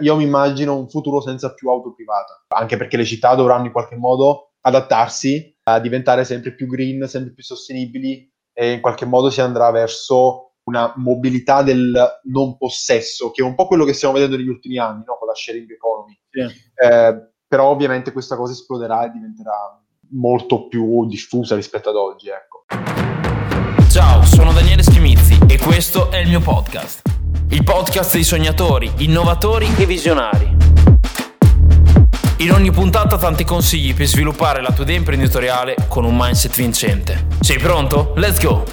io mi immagino un futuro senza più auto privata, anche perché le città dovranno in qualche modo adattarsi a diventare sempre più green, sempre più sostenibili e in qualche modo si andrà verso una mobilità del non possesso, che è un po' quello che stiamo vedendo negli ultimi anni, no? con la sharing economy. Sì. Eh, però ovviamente questa cosa esploderà e diventerà molto più diffusa rispetto ad oggi. Ecco. Ciao, sono Daniele Schimizzi e questo è il mio podcast. Il podcast dei sognatori, innovatori e visionari. In ogni puntata tanti consigli per sviluppare la tua idea imprenditoriale con un mindset vincente. Sei pronto? Let's go!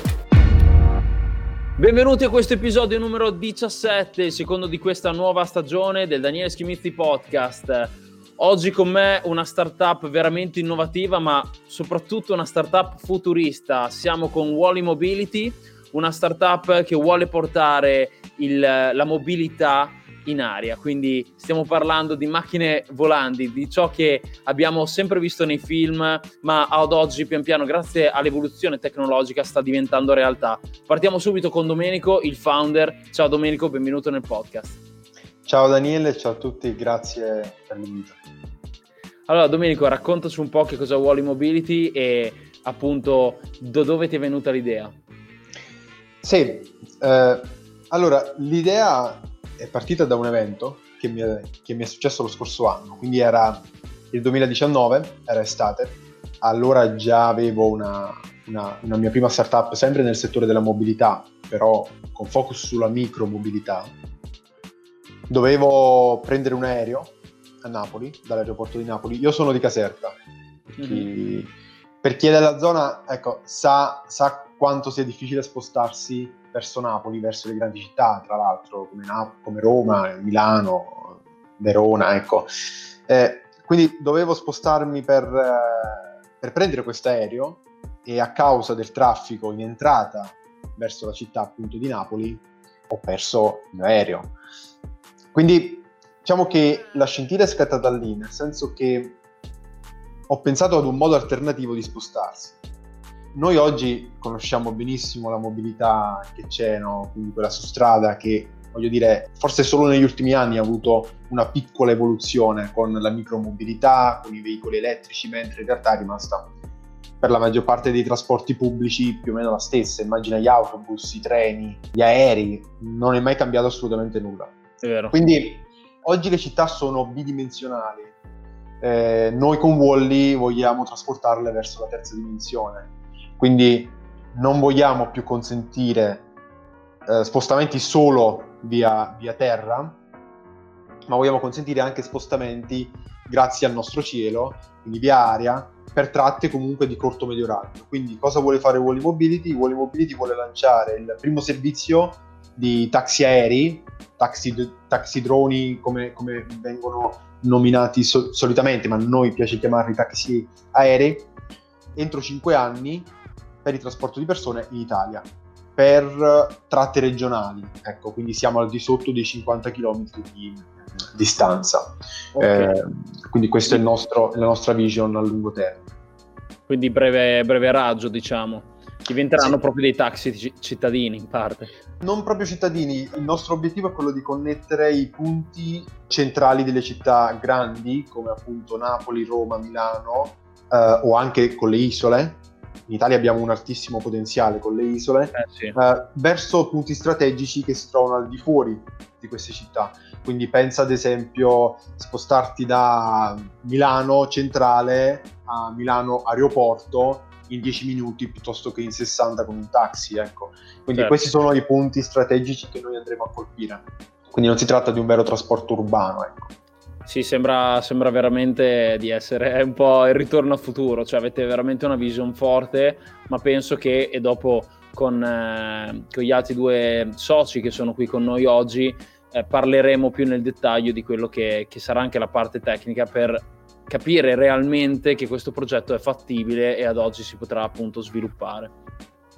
Benvenuti a questo episodio numero 17, il secondo di questa nuova stagione del Daniele Schimizzi Podcast. Oggi con me una startup veramente innovativa, ma soprattutto una startup futurista. Siamo con Wally Mobility, una startup che vuole portare il, la mobilità in aria, quindi stiamo parlando di macchine volanti, di ciò che abbiamo sempre visto nei film, ma ad oggi pian piano grazie all'evoluzione tecnologica sta diventando realtà. Partiamo subito con Domenico, il founder. Ciao Domenico, benvenuto nel podcast. Ciao Daniele, ciao a tutti, grazie per l'invito. Allora Domenico, raccontaci un po' che cosa vuole Mobility e appunto da dove ti è venuta l'idea. Sì, eh, allora l'idea è partita da un evento che mi, è, che mi, è, successo lo scorso anno, quindi era il 2019, era estate, allora già avevo una, una, una mia prima startup sempre nel settore della mobilità, però con focus sulla micromobilità. Dovevo prendere un aereo a Napoli, dall'aeroporto di Napoli. Io sono di Caserta, chi, mm-hmm. per chi è della zona ecco, sa, sa quanto sia difficile spostarsi verso Napoli, verso le grandi città, tra l'altro come, Nap- come Roma, Milano, Verona, ecco. Eh, quindi dovevo spostarmi per, eh, per prendere questo aereo e a causa del traffico in entrata verso la città appunto di Napoli ho perso il mio aereo. Quindi diciamo che la scintilla è scattata lì, nel senso che ho pensato ad un modo alternativo di spostarsi noi oggi conosciamo benissimo la mobilità che c'è, no? quindi quella su strada che voglio dire, forse solo negli ultimi anni ha avuto una piccola evoluzione con la micromobilità, con i veicoli elettrici, mentre in realtà è rimasta per la maggior parte dei trasporti pubblici più o meno la stessa. Immagina gli autobus, i treni, gli aerei, non è mai cambiato assolutamente nulla. È vero. Quindi oggi le città sono bidimensionali. Eh, noi con Wally vogliamo trasportarle verso la terza dimensione quindi non vogliamo più consentire eh, spostamenti solo via, via terra, ma vogliamo consentire anche spostamenti grazie al nostro cielo, quindi via aria, per tratte comunque di corto medio raggio. Quindi cosa vuole fare Wally Mobility? Wally Mobility vuole lanciare il primo servizio di taxi aerei, taxi, taxi droni come, come, vengono nominati so- solitamente, ma a noi piace chiamarli taxi aerei, entro 5 anni per il trasporto di persone in Italia per tratte regionali, ecco, quindi siamo al di sotto dei 50 km di distanza. Okay. Eh, quindi questa è, nostro, la nostra vision a lungo termine. Quindi breve, breve raggio, diciamo. Diventeranno sì. proprio dei taxi cittadini in parte. Non proprio cittadini, il nostro obiettivo è quello di connettere i punti centrali delle città grandi, come appunto Napoli, Roma, Milano, eh, o anche con le isole, in Italia abbiamo un altissimo potenziale con le isole, eh, sì. eh, verso punti strategici che si trovano al di fuori di queste città. Quindi pensa ad esempio spostarti da Milano centrale a Milano aeroporto in 10 minuti piuttosto che in 60 con un taxi. Ecco. Quindi certo. questi sono i punti strategici che noi andremo a colpire. Quindi non si tratta di un vero trasporto urbano. Ecco. Sì, sembra, sembra, veramente di essere un po' il ritorno a futuro, cioè avete veramente una vision forte, ma penso che, e dopo con, eh, con gli altri due soci che sono qui con noi oggi, eh, parleremo più nel dettaglio di quello che, che sarà anche la parte tecnica per capire realmente che questo progetto è fattibile e ad oggi si potrà appunto sviluppare.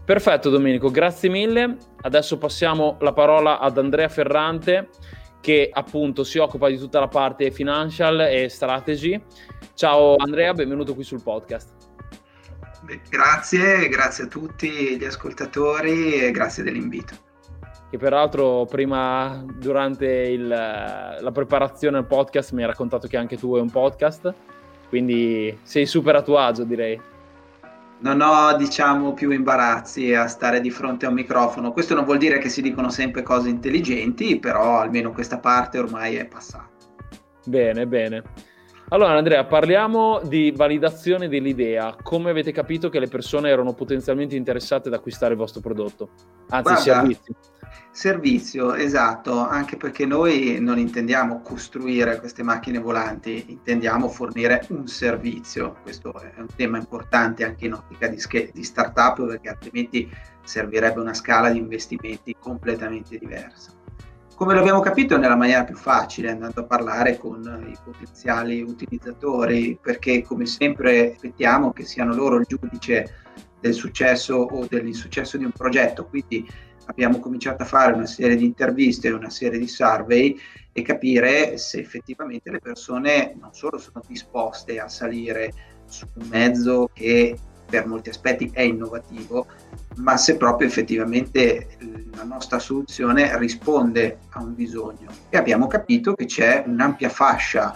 Perfetto Domenico, grazie mille. Adesso passiamo la parola ad Andrea Ferrante che appunto si occupa di tutta la parte financial e strategy. Ciao Andrea, benvenuto qui sul podcast. Grazie, grazie a tutti gli ascoltatori e grazie dell'invito. che peraltro prima, durante il, la preparazione al podcast, mi hai raccontato che anche tu hai un podcast, quindi sei super a tuo agio direi. Non ho, diciamo, più imbarazzi a stare di fronte a un microfono. Questo non vuol dire che si dicono sempre cose intelligenti, però almeno questa parte ormai è passata. Bene, bene. Allora Andrea, parliamo di validazione dell'idea. Come avete capito che le persone erano potenzialmente interessate ad acquistare il vostro prodotto? Anzi, Guarda, servizio. Servizio, esatto, anche perché noi non intendiamo costruire queste macchine volanti, intendiamo fornire un servizio. Questo è un tema importante anche in ottica di, sch- di startup perché altrimenti servirebbe una scala di investimenti completamente diversa. Come l'abbiamo capito nella maniera più facile, andando a parlare con i potenziali utilizzatori, perché come sempre aspettiamo che siano loro il giudice del successo o dell'insuccesso di un progetto. Quindi abbiamo cominciato a fare una serie di interviste, una serie di survey e capire se effettivamente le persone non solo sono disposte a salire su un mezzo che per molti aspetti è innovativo, ma se proprio effettivamente la nostra soluzione risponde a un bisogno. E abbiamo capito che c'è un'ampia fascia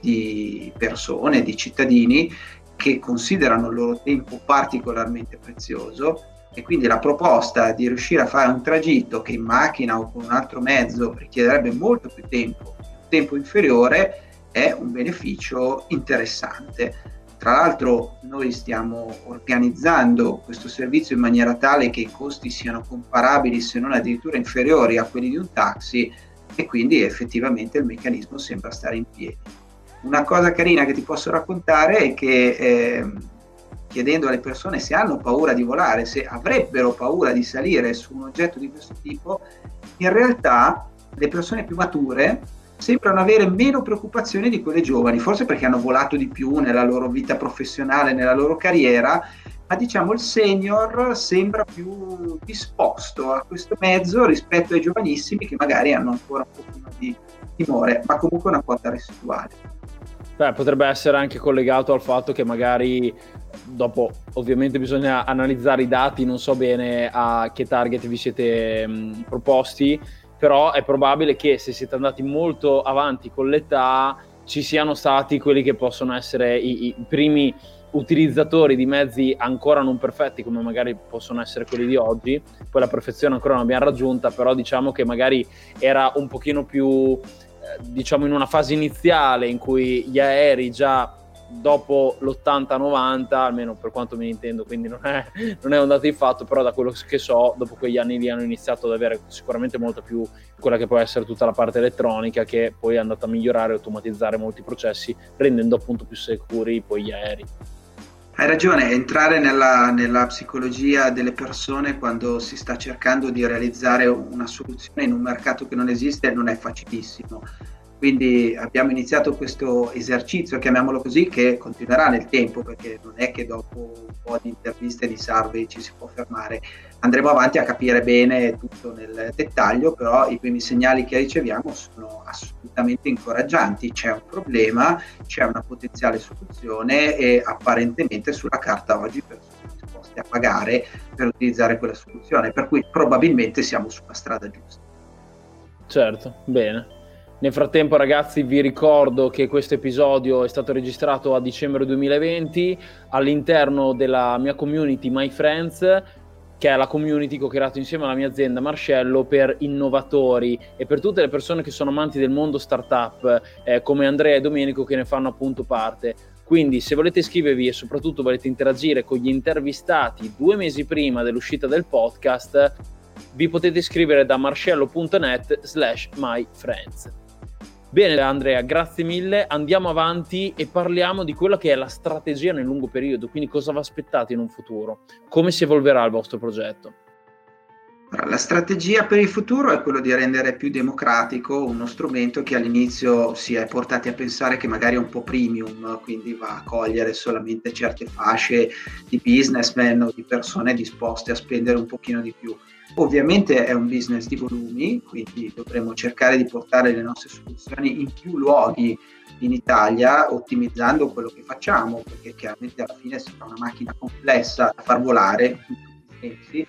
di persone, di cittadini che considerano il loro tempo particolarmente prezioso e quindi la proposta di riuscire a fare un tragitto che in macchina o con un altro mezzo richiederebbe molto più tempo, tempo inferiore, è un beneficio interessante. Tra l'altro noi stiamo organizzando questo servizio in maniera tale che i costi siano comparabili se non addirittura inferiori a quelli di un taxi e quindi effettivamente il meccanismo sembra stare in piedi. Una cosa carina che ti posso raccontare è che eh, chiedendo alle persone se hanno paura di volare, se avrebbero paura di salire su un oggetto di questo tipo, in realtà le persone più mature sembrano avere meno preoccupazioni di quelle giovani, forse perché hanno volato di più nella loro vita professionale, nella loro carriera, ma diciamo il senior sembra più disposto a questo mezzo rispetto ai giovanissimi che magari hanno ancora un pochino di timore, ma comunque una quota residuale. Beh, potrebbe essere anche collegato al fatto che magari dopo ovviamente bisogna analizzare i dati, non so bene a che target vi siete mh, proposti, però è probabile che se siete andati molto avanti con l'età ci siano stati quelli che possono essere i, i primi utilizzatori di mezzi ancora non perfetti come magari possono essere quelli di oggi, poi la perfezione ancora non l'abbiamo raggiunta, però diciamo che magari era un pochino più eh, diciamo in una fase iniziale in cui gli aerei già dopo l'80-90, almeno per quanto ne intendo, quindi non è, non è, un dato di fatto, però da quello che so, dopo quegli anni lì hanno iniziato ad avere sicuramente molto più quella che può essere tutta la parte elettronica, che poi è andata a migliorare e automatizzare molti processi, rendendo appunto più sicuri poi gli aerei. Hai ragione, entrare nella, nella, psicologia delle persone quando si sta cercando di realizzare una soluzione in un mercato che non esiste non è facilissimo quindi abbiamo iniziato questo esercizio, chiamiamolo così, che continuerà nel tempo perché non è che dopo un po' di interviste di survey ci si può fermare. Andremo avanti a capire bene tutto nel dettaglio, però i primi segnali che riceviamo sono assolutamente incoraggianti. C'è un problema, c'è una potenziale soluzione e apparentemente sulla carta oggi persone disposte a pagare per utilizzare quella soluzione, per cui probabilmente siamo sulla strada giusta. Certo, bene. Nel frattempo, ragazzi, vi ricordo che questo episodio è stato registrato a dicembre 2020 all'interno della mia community My Friends, che è la community che ho creato insieme alla mia azienda Marcello per innovatori e per tutte le persone che sono amanti del mondo startup, eh, come Andrea e Domenico, che ne fanno appunto parte. Quindi, se volete iscrivervi e soprattutto volete interagire con gli intervistati due mesi prima dell'uscita del podcast, vi potete iscrivere da marcello.net slash myfriends. Bene Andrea, grazie mille, andiamo avanti e parliamo di quella che è la strategia nel lungo periodo, quindi cosa vi aspettate in un futuro, come si evolverà il vostro progetto. La strategia per il futuro è quello di rendere più democratico uno strumento che all'inizio si è portati a pensare che magari è un po' premium, quindi va a cogliere solamente certe fasce di businessmen o di persone disposte a spendere un pochino di più. Ovviamente è un business di volumi, quindi dovremo cercare di portare le nostre soluzioni in più luoghi in Italia, ottimizzando quello che facciamo, perché chiaramente alla fine fa una macchina complessa da far volare in tutti i sensi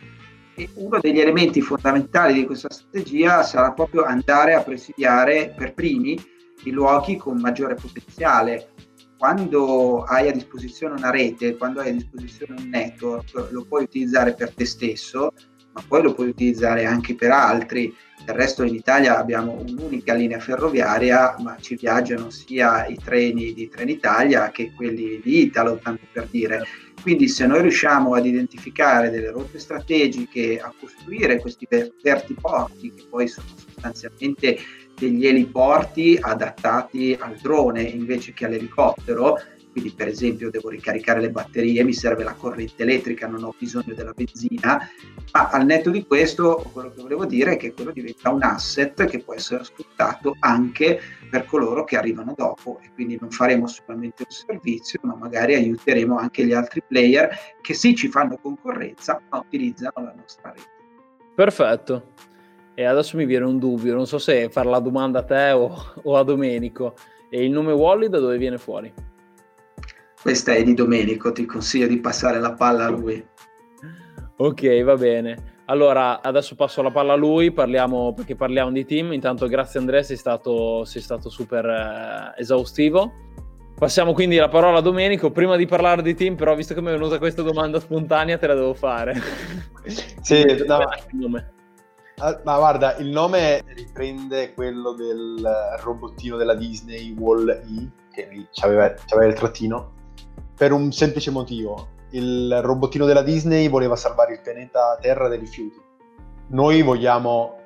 E uno degli elementi fondamentali di questa strategia sarà proprio andare a presidiare per primi i luoghi con maggiore potenziale. Quando hai a disposizione una rete, quando hai a disposizione un network, lo puoi utilizzare per te stesso, ma poi lo puoi utilizzare anche per altri. Del resto in Italia abbiamo un'unica linea ferroviaria, ma ci viaggiano sia i treni di Trenitalia che quelli di Italo, tanto per dire. Quindi se noi riusciamo ad identificare delle rotte strategiche, a costruire questi vertiporti, che poi sono sostanzialmente degli eliporti adattati al drone invece che all'elicottero, quindi per esempio devo ricaricare le batterie, mi serve la corrente elettrica, non ho bisogno della benzina, ma al netto di questo quello che volevo dire è che quello diventa un asset che può essere sfruttato anche per coloro che arrivano dopo e quindi non faremo solamente un servizio, ma magari aiuteremo anche gli altri player che sì ci fanno concorrenza, ma utilizzano la nostra rete. Perfetto. E adesso mi viene un dubbio, non so se fare la domanda a te o, o a Domenico. E il nome Wally da dove viene fuori? Questa è di Domenico, ti consiglio di passare la palla a lui. Ok, va bene. Allora, adesso passo la palla a lui, parliamo, perché parliamo di team. Intanto grazie Andrea, sei stato, sei stato super eh, esaustivo. Passiamo quindi la parola a Domenico. Prima di parlare di team, però, visto che mi è venuta questa domanda spontanea, te la devo fare. Sì, no. Ah, ma guarda, il nome riprende quello del robottino della Disney Wall-E, che lì c'aveva, c'aveva il trattino per un semplice motivo. Il robottino della Disney voleva salvare il pianeta Terra dai rifiuti. Noi vogliamo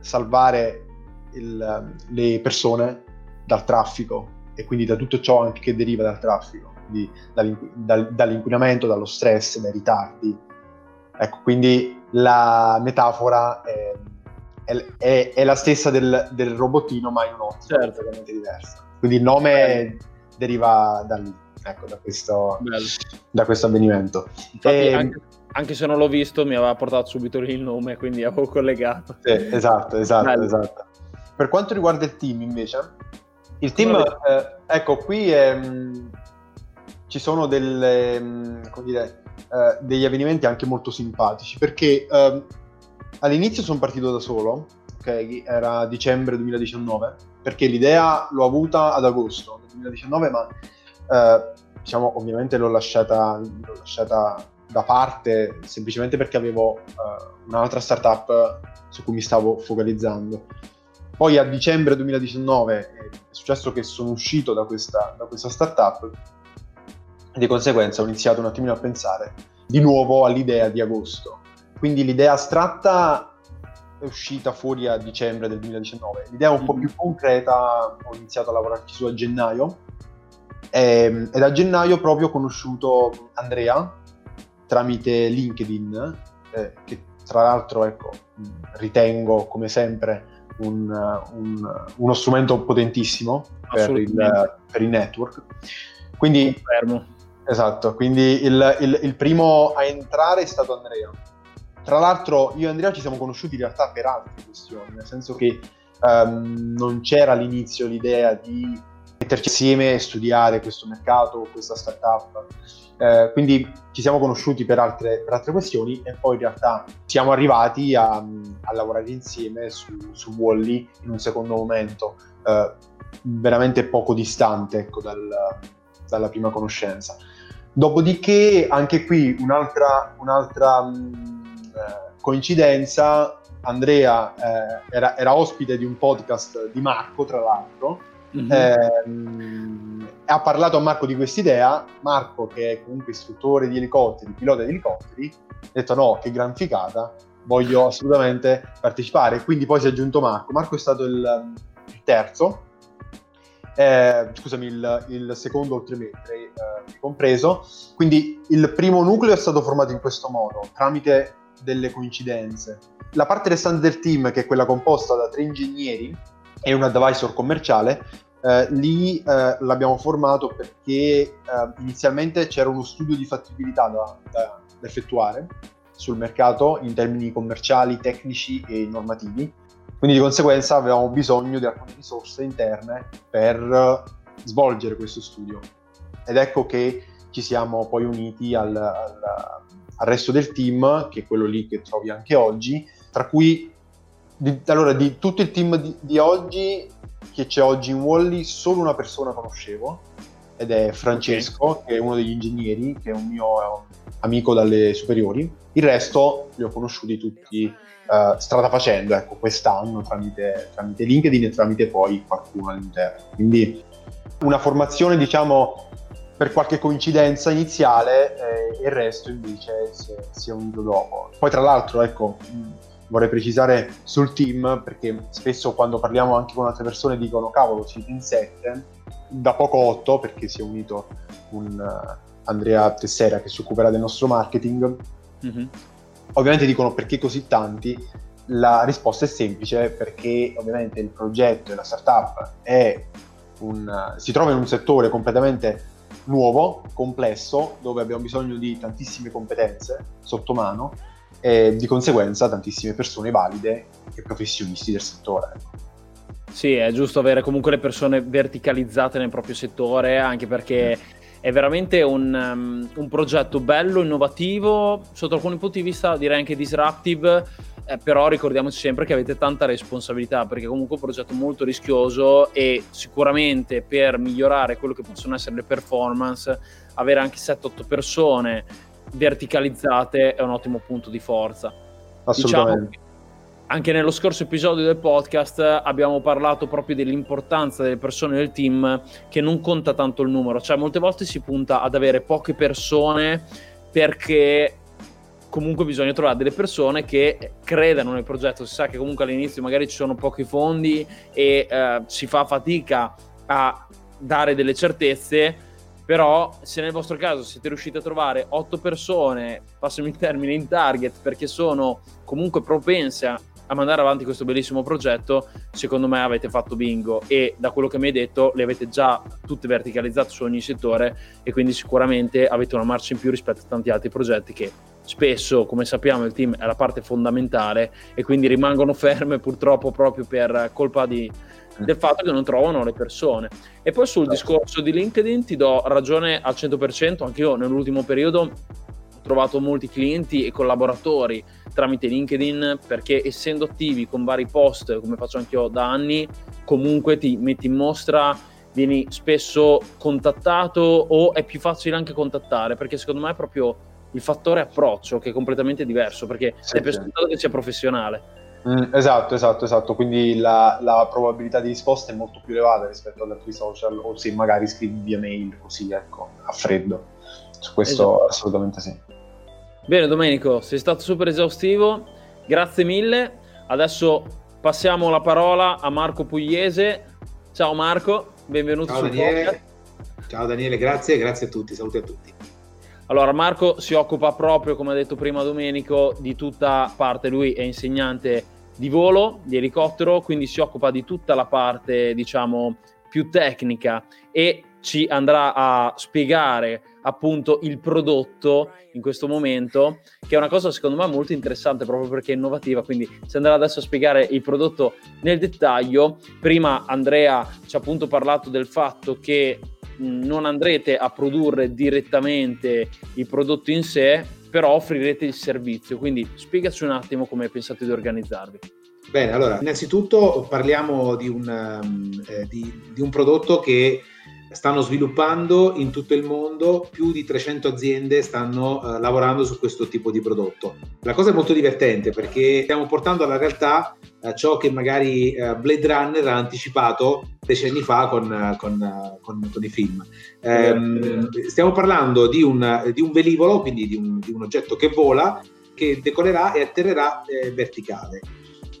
salvare il, le persone dal traffico e quindi da tutto ciò anche che deriva dal traffico, quindi dall'inquinamento, dallo stress, dai ritardi. Ecco, quindi la metafora è, è, è la stessa del, del, robottino, ma in un'ottica certo. completamente diversa. Quindi il nome deriva da lì ecco, da, questo, da questo avvenimento. Infatti, e, ehm, anche, anche, se non l'ho visto, mi aveva portato subito lì il nome, quindi avevo collegato. Sì, esatto, esatto, esatto. Per quanto riguarda il team, invece, il team, eh, ecco, qui è, mh, mm, ci sono delle, mh, mm, dire, eh, degli avvenimenti anche molto simpatici, perché eh, all'inizio sono partito da solo, ok, era dicembre 2019, perché l'idea l'ho avuta ad agosto 2019, ma eh, diciamo, ovviamente l'ho lasciata, l'ho lasciata, da parte semplicemente perché avevo uh, un'altra startup su cui mi stavo focalizzando. Poi a dicembre 2019 è successo che sono uscito da questa, da questa startup e di conseguenza ho iniziato un attimino a pensare di nuovo all'idea di agosto. Quindi l'idea astratta è uscita fuori a dicembre del 2019. L'idea un po' mm. più concreta ho iniziato a lavorarci su a gennaio e, ehm, e da gennaio proprio ho conosciuto Andrea tramite LinkedIn, eh, che tra l'altro ecco, ritengo come sempre un, un, uno strumento potentissimo per il, per il, network. Quindi. Esatto, quindi il, il, il, primo a entrare è stato Andrea. Tra l'altro io e Andrea ci siamo conosciuti in realtà per altre questioni, nel senso che um, non c'era all'inizio l'idea di metterci insieme e studiare questo mercato, questa startup. Eh, quindi ci siamo conosciuti per altre, per altre, questioni e poi in realtà siamo arrivati a, a lavorare insieme su, su Wally in un secondo momento, eh, veramente poco distante ecco, dal, dalla prima conoscenza. Dopodiché anche qui un'altra, un'altra mh, eh, coincidenza, Andrea eh, era, era ospite di un podcast di Marco, tra l'altro, Mm-hmm. Eh, ha parlato a Marco di quest'idea. Marco, che è comunque istruttore di elicotteri, pilota di elicotteri, ha detto: No, che gran figata, voglio assolutamente partecipare. Quindi poi si è aggiunto Marco. Marco è stato il, il terzo, eh, scusami, il, il, secondo oltre me, eh, compreso. Quindi il primo nucleo è stato formato in questo modo, tramite delle coincidenze. La parte restante del team, che è quella composta da tre ingegneri e un advisor commerciale, eh, lì eh, l'abbiamo formato perché eh, inizialmente c'era uno studio di fattibilità da, da, da, effettuare sul mercato in termini commerciali, tecnici e normativi. Quindi di conseguenza avevamo bisogno di alcune risorse interne per svolgere questo studio. Ed ecco che ci siamo poi uniti al, al, al resto del team, che è quello lì che trovi anche oggi, tra cui di, allora, di tutto il team di, di, oggi che c'è oggi in Wally, solo una persona conoscevo ed è Francesco, okay. che è uno degli ingegneri, che è un mio amico dalle superiori. Il resto li ho conosciuti tutti uh, strada facendo, ecco, quest'anno tramite, tramite LinkedIn e tramite poi qualcuno all'interno. Quindi una formazione, diciamo, per qualche coincidenza iniziale eh, e il resto invece si è, si è, unito dopo. Poi tra l'altro, ecco, vorrei precisare sul team perché spesso quando parliamo anche con altre persone dicono cavolo siete in sette, da poco otto perché si è unito un uh, Andrea Tessera che si occuperà del nostro marketing. Mm-hmm. Ovviamente dicono perché così tanti, la risposta è semplice perché ovviamente il progetto e la startup un, si trova in un settore completamente nuovo, complesso, dove abbiamo bisogno di tantissime competenze sotto mano e di conseguenza tantissime persone valide e professionisti del settore. Sì, è giusto avere comunque le persone verticalizzate nel proprio settore, anche perché è veramente un, um, un progetto bello, innovativo, sotto alcuni punti di vista direi anche disruptive, eh, però ricordiamoci sempre che avete tanta responsabilità perché comunque è un progetto molto rischioso e sicuramente per migliorare quello che possono essere le performance avere anche 7-8 persone verticalizzate è un ottimo punto di forza. Assolutamente. Diciamo anche nello scorso episodio del podcast abbiamo parlato proprio dell'importanza delle persone del team che non conta tanto il numero, cioè molte volte si punta ad avere poche persone perché comunque bisogna trovare delle persone che credano nel progetto, si sa che comunque all'inizio magari ci sono pochi fondi e eh, si fa fatica a dare delle certezze, però se nel vostro caso siete riusciti a trovare otto persone, passami il termine, in target perché sono comunque propense a, a mandare avanti questo bellissimo progetto, secondo me avete fatto bingo e da quello che mi hai detto le avete già tutte verticalizzate su ogni settore e quindi sicuramente avete una marcia in più rispetto a tanti altri progetti che spesso, come sappiamo, il team è la parte fondamentale e quindi rimangono ferme purtroppo proprio per colpa di, del fatto che non trovano le persone. E poi sul discorso di LinkedIn ti do ragione al 100%, anche io nell'ultimo periodo ho trovato molti clienti e collaboratori tramite LinkedIn perché essendo attivi con vari post, come faccio anche io da anni, comunque ti metti in mostra vieni spesso contattato o è più facile anche contattare perché secondo me è proprio il fattore approccio che è completamente diverso perché sì, è per scontato che sia professionale. Mm, esatto, esatto, esatto. Quindi la, la, probabilità di risposta è molto più elevata rispetto ad altri social o se magari scrivi via mail così, ecco, a freddo. Su questo esatto. assolutamente sì. Bene Domenico, sei stato super esaustivo, grazie mille. Adesso passiamo la parola a Marco Pugliese. Ciao Marco, benvenuto Ciao Daniele. Ciao Daniele, grazie, grazie a tutti, saluti a tutti. Allora, Marco si occupa proprio, come ha detto prima Domenico, di tutta parte, lui è insegnante di volo, di elicottero, quindi si occupa di tutta la parte, diciamo, più tecnica e ci andrà a spiegare appunto il prodotto in questo momento, che è una cosa secondo me molto interessante proprio perché è innovativa, quindi ci andrà adesso a spiegare il prodotto nel dettaglio. Prima Andrea ci ha appunto parlato del fatto che non andrete a produrre direttamente il prodotto in sé, però offrirete il servizio. Quindi spiegaci un attimo come pensate di organizzarvi. Bene, allora, innanzitutto parliamo di un, um, eh, di, di un prodotto che stanno sviluppando in tutto il mondo, più di 300 aziende stanno uh, lavorando su questo tipo di prodotto. La cosa è molto divertente perché stiamo portando alla realtà uh, ciò che magari uh, Blade Runner ha anticipato decenni fa con, con, con, con i film. Um, stiamo parlando di un, di un velivolo, quindi di un, di un, oggetto che vola, che decolerà e atterrerà eh, verticale.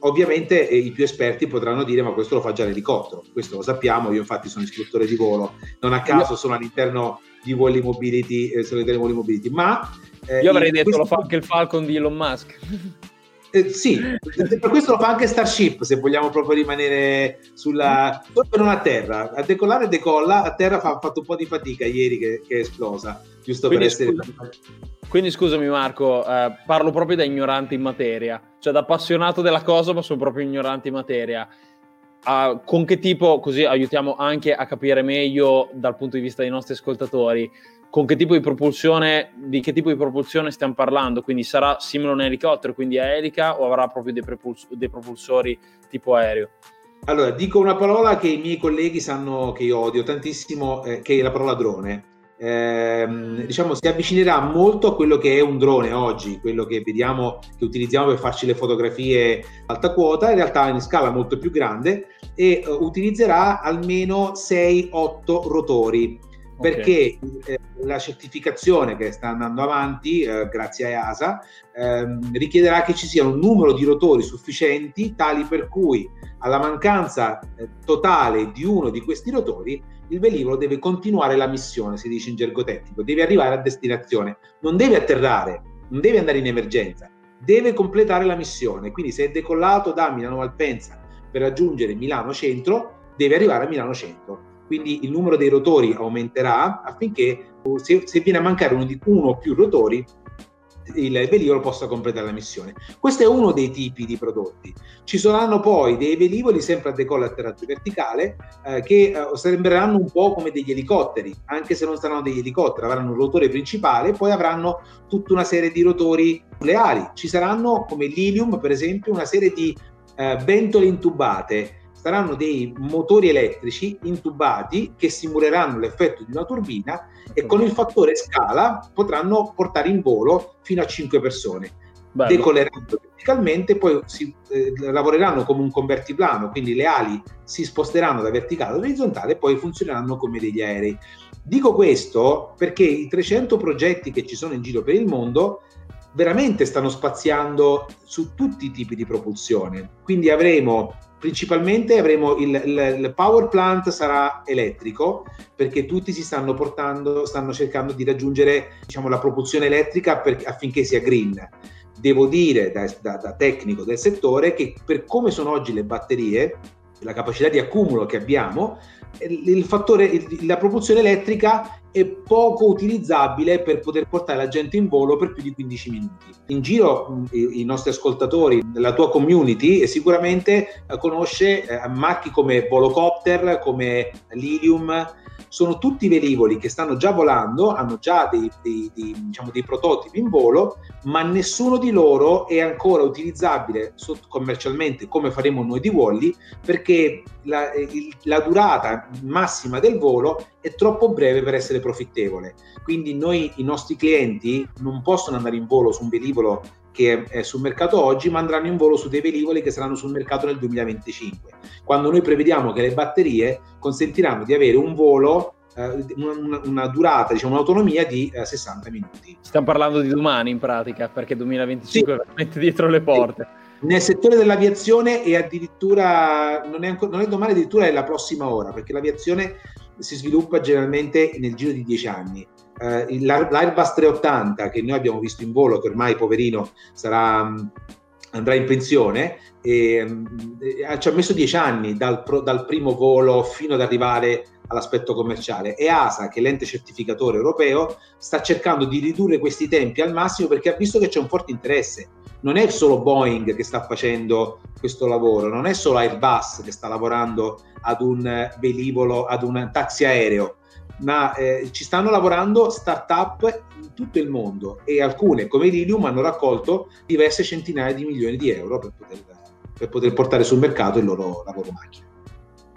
Ovviamente eh, i più esperti potranno dire ma questo lo fa già l'elicottero, questo lo sappiamo, io infatti sono istruttore di volo, non a caso sono all'interno di Wally Mobility, eh, sono di Wally Mobility, ma... Eh, io avrei detto questo... lo fa anche il Falcon di Elon Musk. Eh, sì, per questo lo fa anche Starship, se vogliamo proprio rimanere sulla... non a terra, a decollare decolla, a terra fa, ha fatto un po' di fatica ieri che, che è esplosa, giusto Quindi, per essere... Scusa. Quindi scusami Marco, eh, parlo proprio da ignorante in materia, cioè da appassionato della cosa ma sono proprio ignorante in materia. uh, con che tipo, così aiutiamo anche a capire meglio dal punto di vista dei nostri ascoltatori, con che tipo di propulsione, di che tipo di propulsione stiamo parlando? Quindi sarà simile a un elicottero, quindi a elica, o avrà proprio dei, prepuls- dei propulsori tipo aereo? Allora, dico una parola che i miei colleghi sanno che io odio tantissimo, eh, che è la parola drone. Eh, diciamo si avvicinerà molto a quello che è un drone oggi, quello che vediamo, che utilizziamo per farci le fotografie alta quota, in realtà in scala molto più grande e uh, utilizzerà almeno 6-8 rotori perché eh, la certificazione che sta andando avanti, eh, grazie a EASA, ehm, richiederà che ci sia un numero di rotori sufficienti tali per cui alla mancanza eh, totale di uno di questi rotori il velivolo deve continuare la missione, si dice in gergo tecnico, deve arrivare a destinazione, non deve atterrare, non deve andare in emergenza, deve completare la missione. Quindi se è decollato da Milano Malpensa per raggiungere Milano Centro, deve arrivare a Milano Centro quindi il numero dei rotori aumenterà affinché se, se viene a mancare uno, di, uno o più rotori il velivolo possa completare la missione. Questo è uno dei tipi di prodotti. Ci saranno poi dei velivoli sempre a decollo e atterraggio verticale eh, che eh, sembreranno un po' come degli elicotteri, anche se non saranno degli elicotteri, avranno un rotore principale e poi avranno tutta una serie di rotori nucleari. Ci saranno come l'Ilium, per esempio, una serie di eh, ventole intubate saranno dei motori elettrici intubati che simuleranno l'effetto di una turbina e con il fattore scala potranno portare in volo fino a 5 persone. Bello. Decoleranno verticalmente, poi si, eh, lavoreranno come un convertiplano, quindi le ali si sposteranno da verticale ad orizzontale e poi funzioneranno come degli aerei. Dico questo perché i 300 progetti che ci sono in giro per il mondo veramente stanno spaziando su tutti i tipi di propulsione. Quindi avremo principalmente avremo il, il, il, power plant sarà elettrico perché tutti si stanno portando, stanno cercando di raggiungere diciamo, la propulsione elettrica per, affinché sia green. Devo dire da, da, da tecnico del settore che per come sono oggi le batterie, la capacità di accumulo che abbiamo, il fattore, la propulsione elettrica è poco utilizzabile per poter portare la gente in volo per più di 15 minuti. In giro i, i nostri ascoltatori, la tua community sicuramente eh, conosce eh, marchi come Volocopter, come Lilium, sono tutti velivoli che stanno già volando, hanno già dei, dei, dei, diciamo, dei prototipi in volo, ma nessuno di loro è ancora utilizzabile commercialmente come faremo noi di Wally, perché la, la durata massima del volo è troppo breve per essere profittevole. Quindi noi, i nostri clienti, non possono andare in volo su un velivolo che è sul mercato oggi, ma andranno in volo su dei velivoli che saranno sul mercato nel 2025, quando noi prevediamo che le batterie consentiranno di avere un volo eh, una, una, durata, diciamo un'autonomia di eh, 60 minuti. Stiamo parlando di domani in pratica, perché 2025 sì. è veramente dietro le porte. Sì. Nel settore dell'aviazione e addirittura non è, ancora, non è domani, addirittura è la prossima ora, perché l'aviazione si sviluppa generalmente nel giro di 10 anni eh, l'Airbus 380 che noi abbiamo visto in volo, che ormai poverino sarà, mm, andrà in pensione, e, mm, e, ci ha messo dieci anni dal, dal, primo volo fino ad arrivare all'aspetto commerciale. E ASA, che è l'ente certificatore europeo, sta cercando di ridurre questi tempi al massimo perché ha visto che c'è un forte interesse. Non è solo Boeing che sta facendo questo lavoro, non è solo Airbus che sta lavorando ad un velivolo, ad un taxi aereo ma eh, ci stanno lavorando start-up in tutto il mondo e alcune, come Lilium, hanno raccolto diverse centinaia di milioni di euro per poter, per poter portare sul mercato il loro lavoro macchina.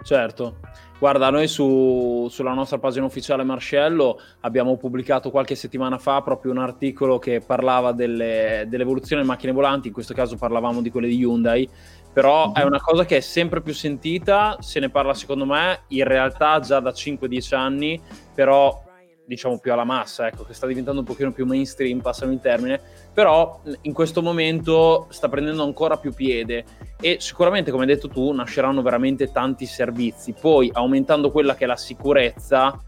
Certo. Guarda, noi su, sulla nostra pagina ufficiale Marcello abbiamo pubblicato qualche settimana fa proprio un articolo che parlava delle, dell'evoluzione delle macchine volanti, in questo caso parlavamo di quelle di Hyundai, però è mhm. una cosa che è sempre più sentita, se ne parla secondo me in realtà già da 5-10 anni, però diciamo più alla massa, ecco, che sta diventando un pochino più mainstream, passano il termine, però in questo momento sta prendendo ancora più piede e sicuramente, come hai detto tu, nasceranno veramente tanti servizi, poi aumentando quella che è la sicurezza,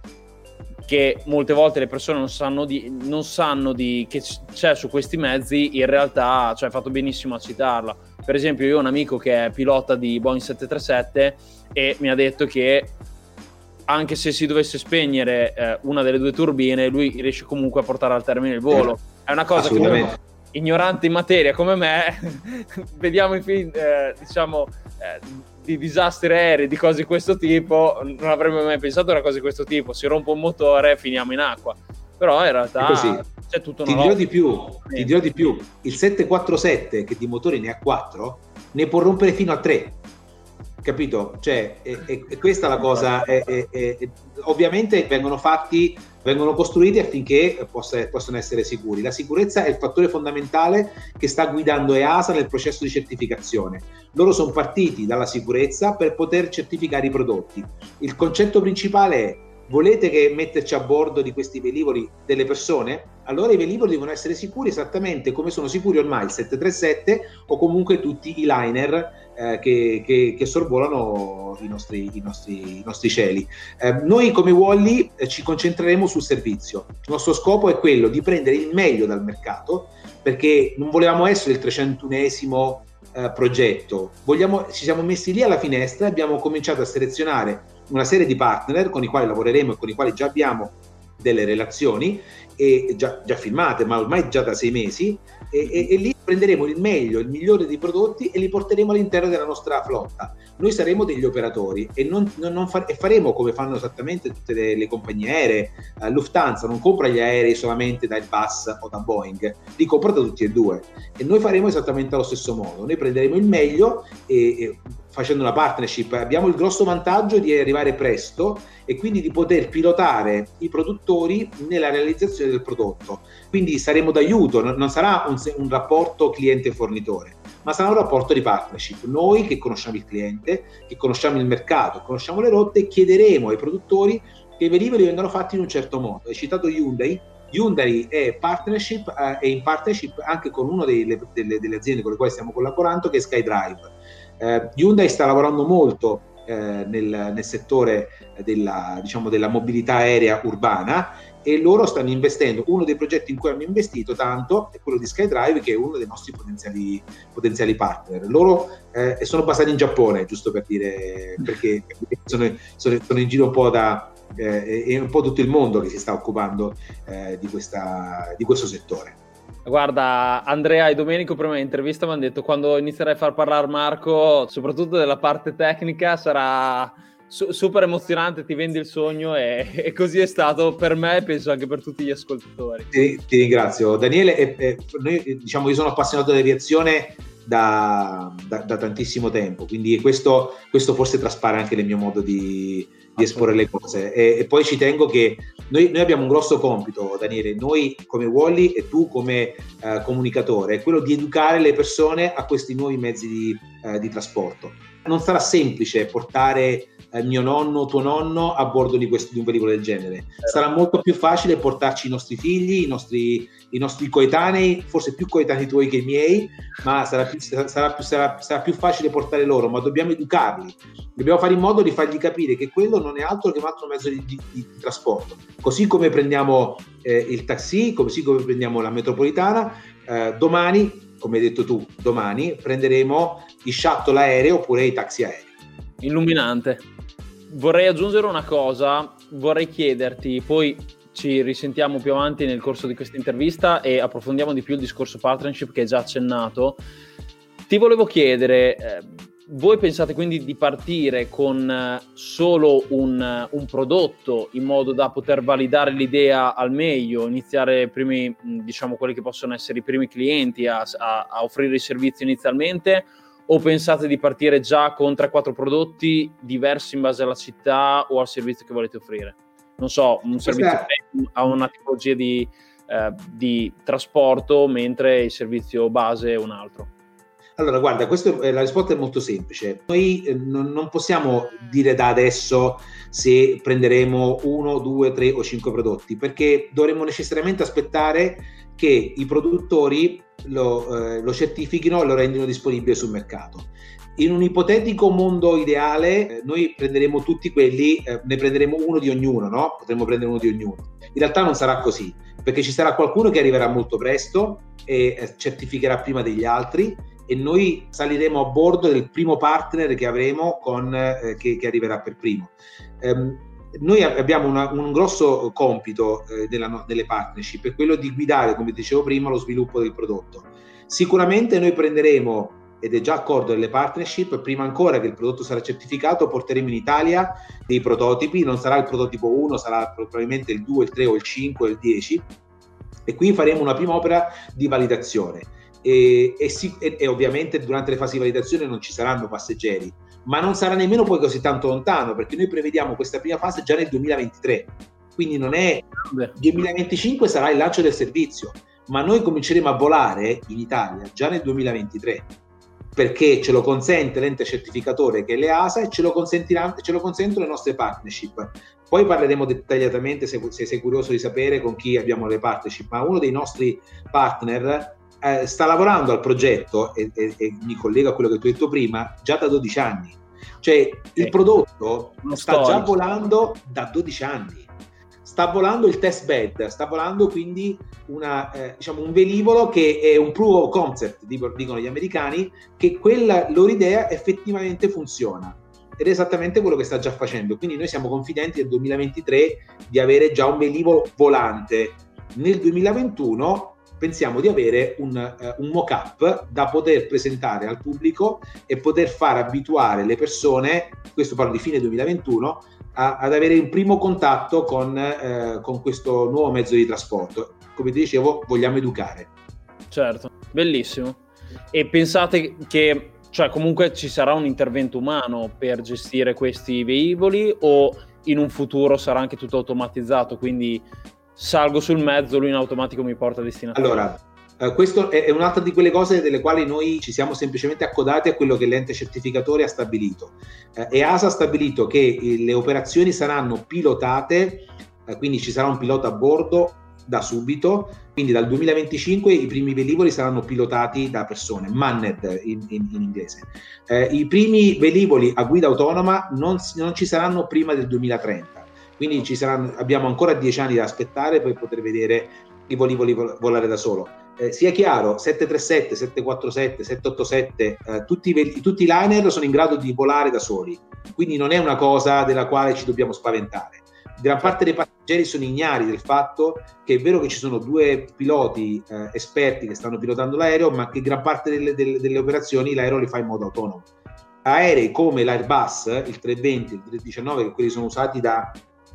che molte volte le persone non sanno, di, non sanno di, che c'è su questi mezzi, in realtà cioè, hai fatto benissimo a citarla. Per esempio, io ho un amico che è pilota di Boeing 737 e mi ha detto che anche se si dovesse spegnere eh, una delle due turbine, lui riesce comunque a portare al termine il volo. È una cosa che ignorante in materia come me, vediamo i film, eh, diciamo, eh, di disastri aerei, di cose di questo tipo, non avremmo mai pensato a una cosa di questo tipo, si rompe un motore finiamo in acqua. Però in realtà c'è tutto ti dirò, di più, ti dirò di più, il 747 che di motori ne ha 4, ne può rompere fino a 3 capito? Cioè, è, è, è questa la cosa. È, ovviamente vengono fatti, vengono costruiti affinché possa, possano essere sicuri. La sicurezza è il fattore fondamentale che sta guidando EASA nel processo di certificazione. Loro sono partiti dalla sicurezza per poter certificare i prodotti. Il concetto principale è volete che metterci a bordo di questi velivoli delle persone? Allora i velivoli devono essere sicuri esattamente come sono sicuri ormai il 737 o comunque tutti i liner eh, che, che, che, sorvolano i nostri, i nostri, i nostri cieli. Eh, noi come Wally eh, ci concentreremo sul servizio. Il nostro scopo è quello di prendere il meglio dal mercato perché non volevamo essere il 301esimo eh, progetto. Vogliamo, ci siamo messi lì alla finestra e abbiamo cominciato a selezionare una serie di partner con i quali lavoreremo e con i quali già abbiamo delle relazioni e già, già filmate, ma ormai già da sei mesi, e, e, e, lì prenderemo il meglio, il migliore dei prodotti e li porteremo all'interno della nostra flotta. Noi saremo degli operatori e, non, non, fa, e faremo come fanno esattamente tutte le, le compagnie aeree. Uh, Lufthansa non compra gli aerei solamente da Airbus o da Boeing, li compra da tutti e due. E noi faremo esattamente allo stesso modo. Noi prenderemo il meglio e, facendo una partnership abbiamo il grosso vantaggio di arrivare presto e quindi di poter pilotare i produttori nella realizzazione del prodotto. Quindi saremo d'aiuto, non sarà un, un rapporto cliente-fornitore, ma sarà un rapporto di partnership. Noi che conosciamo il cliente, che conosciamo il mercato, conosciamo le rotte, chiederemo ai produttori che i velivoli vengano fatti in un certo modo. Hai citato Hyundai, Hyundai è, partnership, eh, è in partnership anche con una delle, delle, delle, aziende con le quali stiamo collaborando che è SkyDrive. Eh, Hyundai sta lavorando molto eh, nel, nel, settore della, diciamo, della mobilità aerea urbana e loro stanno investendo. Uno dei progetti in cui hanno investito tanto è quello di SkyDrive, che è uno dei nostri potenziali, potenziali partner. Loro eh, sono basati in Giappone, giusto per dire, perché sono, sono, sono in giro un po' da. Eh, è un po' tutto il mondo che si sta occupando eh, di, questa, di questo settore. Guarda, Andrea e Domenico prima dell'intervista mi hanno detto quando inizierai a far parlare Marco, soprattutto della parte tecnica, sarà su- super emozionante, ti vendi il sogno e-, e, così è stato per me e penso anche per tutti gli ascoltatori. Ti, ti ringrazio. Daniele, eh, eh, noi, diciamo, io sono appassionato di aviazione da, da, da, tantissimo tempo, quindi questo, questo forse traspare anche nel mio modo di, di esporre le cose. E, e, poi ci tengo che noi, noi, abbiamo un grosso compito, Daniele, noi come Wally e tu come uh, comunicatore, è quello di educare le persone a questi nuovi mezzi di, uh, di trasporto. Non sarà semplice portare eh, mio nonno, tuo nonno a bordo di, questo, di un velivolo del genere. Sarà molto più facile portarci i nostri figli, i nostri, i nostri coetanei, forse più coetanei tuoi che i miei, ma sarà più, sarà, più, sarà, sarà più, facile portare loro, ma dobbiamo educarli. Dobbiamo fare in modo di fargli capire che quello non è altro che un altro mezzo di, di, di trasporto. Così come prendiamo eh, il taxi, così come prendiamo la metropolitana, eh, domani, come hai detto tu, domani prenderemo i shuttle aerei oppure i taxi aerei. Illuminante vorrei aggiungere una cosa, vorrei chiederti, poi ci risentiamo più avanti nel corso di questa intervista e approfondiamo di più il discorso partnership che è già accennato. Ti volevo chiedere, eh, voi pensate quindi di partire con eh, solo un, un, prodotto in modo da poter validare l'idea al meglio, iniziare primi, diciamo quelli che possono essere i primi clienti a, a, a offrire il servizio inizialmente? o pensate di partire già con 3-4 prodotti diversi in base alla città o al servizio che volete offrire? Non so, un servizio ha una tipologia di, eh, di, trasporto, mentre il servizio base è un altro. Allora, guarda, questo, eh, la risposta è molto semplice. Noi eh, non, possiamo dire da adesso se prenderemo uno, due, tre o cinque prodotti, perché dovremmo necessariamente aspettare che i produttori lo, eh, lo certifichino e lo rendano disponibile sul mercato. In un ipotetico mondo ideale, eh, noi prenderemo tutti quelli, ne prenderemo uno di ognuno, no? Potremmo prendere uno di ognuno. In realtà non sarà così, perché ci sarà qualcuno che arriverà molto presto e certificherà prima degli altri e noi saliremo a bordo del primo partner che avremo con, eh, che, che, arriverà per primo. Um, noi abbiamo una, un grosso compito eh, della, delle partnership, è quello di guidare, come dicevo prima, lo sviluppo del prodotto. Sicuramente noi prenderemo, ed è già accordo delle partnership, prima ancora che il prodotto sarà certificato, porteremo in Italia dei prototipi, non sarà il prototipo 1, sarà probabilmente il 2, il 3 o il 5 o il 10, e qui faremo una prima opera di validazione. E, e, e, e ovviamente durante le fasi di validazione non ci saranno passeggeri, ma non sarà nemmeno poi così tanto lontano perché noi prevediamo questa prima fase già nel 2023 quindi non è 2025 sarà il lancio del servizio ma noi cominceremo a volare in Italia già nel 2023 perché ce lo consente l'ente certificatore che è l'EASA e ce lo, ce lo consentono le nostre partnership. Poi parleremo dettagliatamente se, se sei curioso di sapere con chi abbiamo le partnership ma uno dei nostri partner eh, sta lavorando al progetto e, e, e, mi collego a quello che tu hai detto prima già da 12 anni. Cioè il prodotto sta storico. già volando da 12 anni. Sta volando il test bed, sta volando quindi una, eh, diciamo un velivolo che è un proof of concept, dicono gli americani, che quella loro idea effettivamente funziona ed è esattamente quello che sta già facendo. Quindi noi siamo confidenti nel 2023 di avere già un velivolo volante. Nel 2021 pensiamo di avere un, uh, un mock-up da poter presentare al pubblico e poter far abituare le persone, questo parlo di fine 2021, a, ad avere un primo contatto con, uh, con questo nuovo mezzo di trasporto. Come ti dicevo, vogliamo educare. Certo, bellissimo. E pensate che cioè comunque ci sarà un intervento umano per gestire questi velivoli o in un futuro sarà anche tutto automatizzato, quindi salgo sul mezzo, lui in automatico mi porta a destinazione. Allora, eh, questo è, un'altra di quelle cose delle quali noi ci siamo semplicemente accodati a quello che l'ente certificatore ha stabilito. Eh, EASA ha stabilito che eh, le operazioni saranno pilotate, eh, quindi ci sarà un pilota a bordo da subito, quindi dal 2025 i primi velivoli saranno pilotati da persone, manned in, in, in inglese. Eh, I primi velivoli a guida autonoma non, non ci saranno prima del 2030 quindi saranno, abbiamo ancora dieci anni da aspettare per poter vedere i volivoli volare da solo. Eh, sia chiaro, 737, 747, 787, eh, tutti, i, tutti i liner sono in grado di volare da soli, quindi non è una cosa della quale ci dobbiamo spaventare. Gran parte dei passeggeri sono ignari del fatto che è vero che ci sono due piloti eh, esperti che stanno pilotando l'aereo, ma che gran parte delle, delle, delle operazioni l'aereo li fa in modo autonomo. Aerei come l'Airbus, il 320, il 319, che quelli sono usati da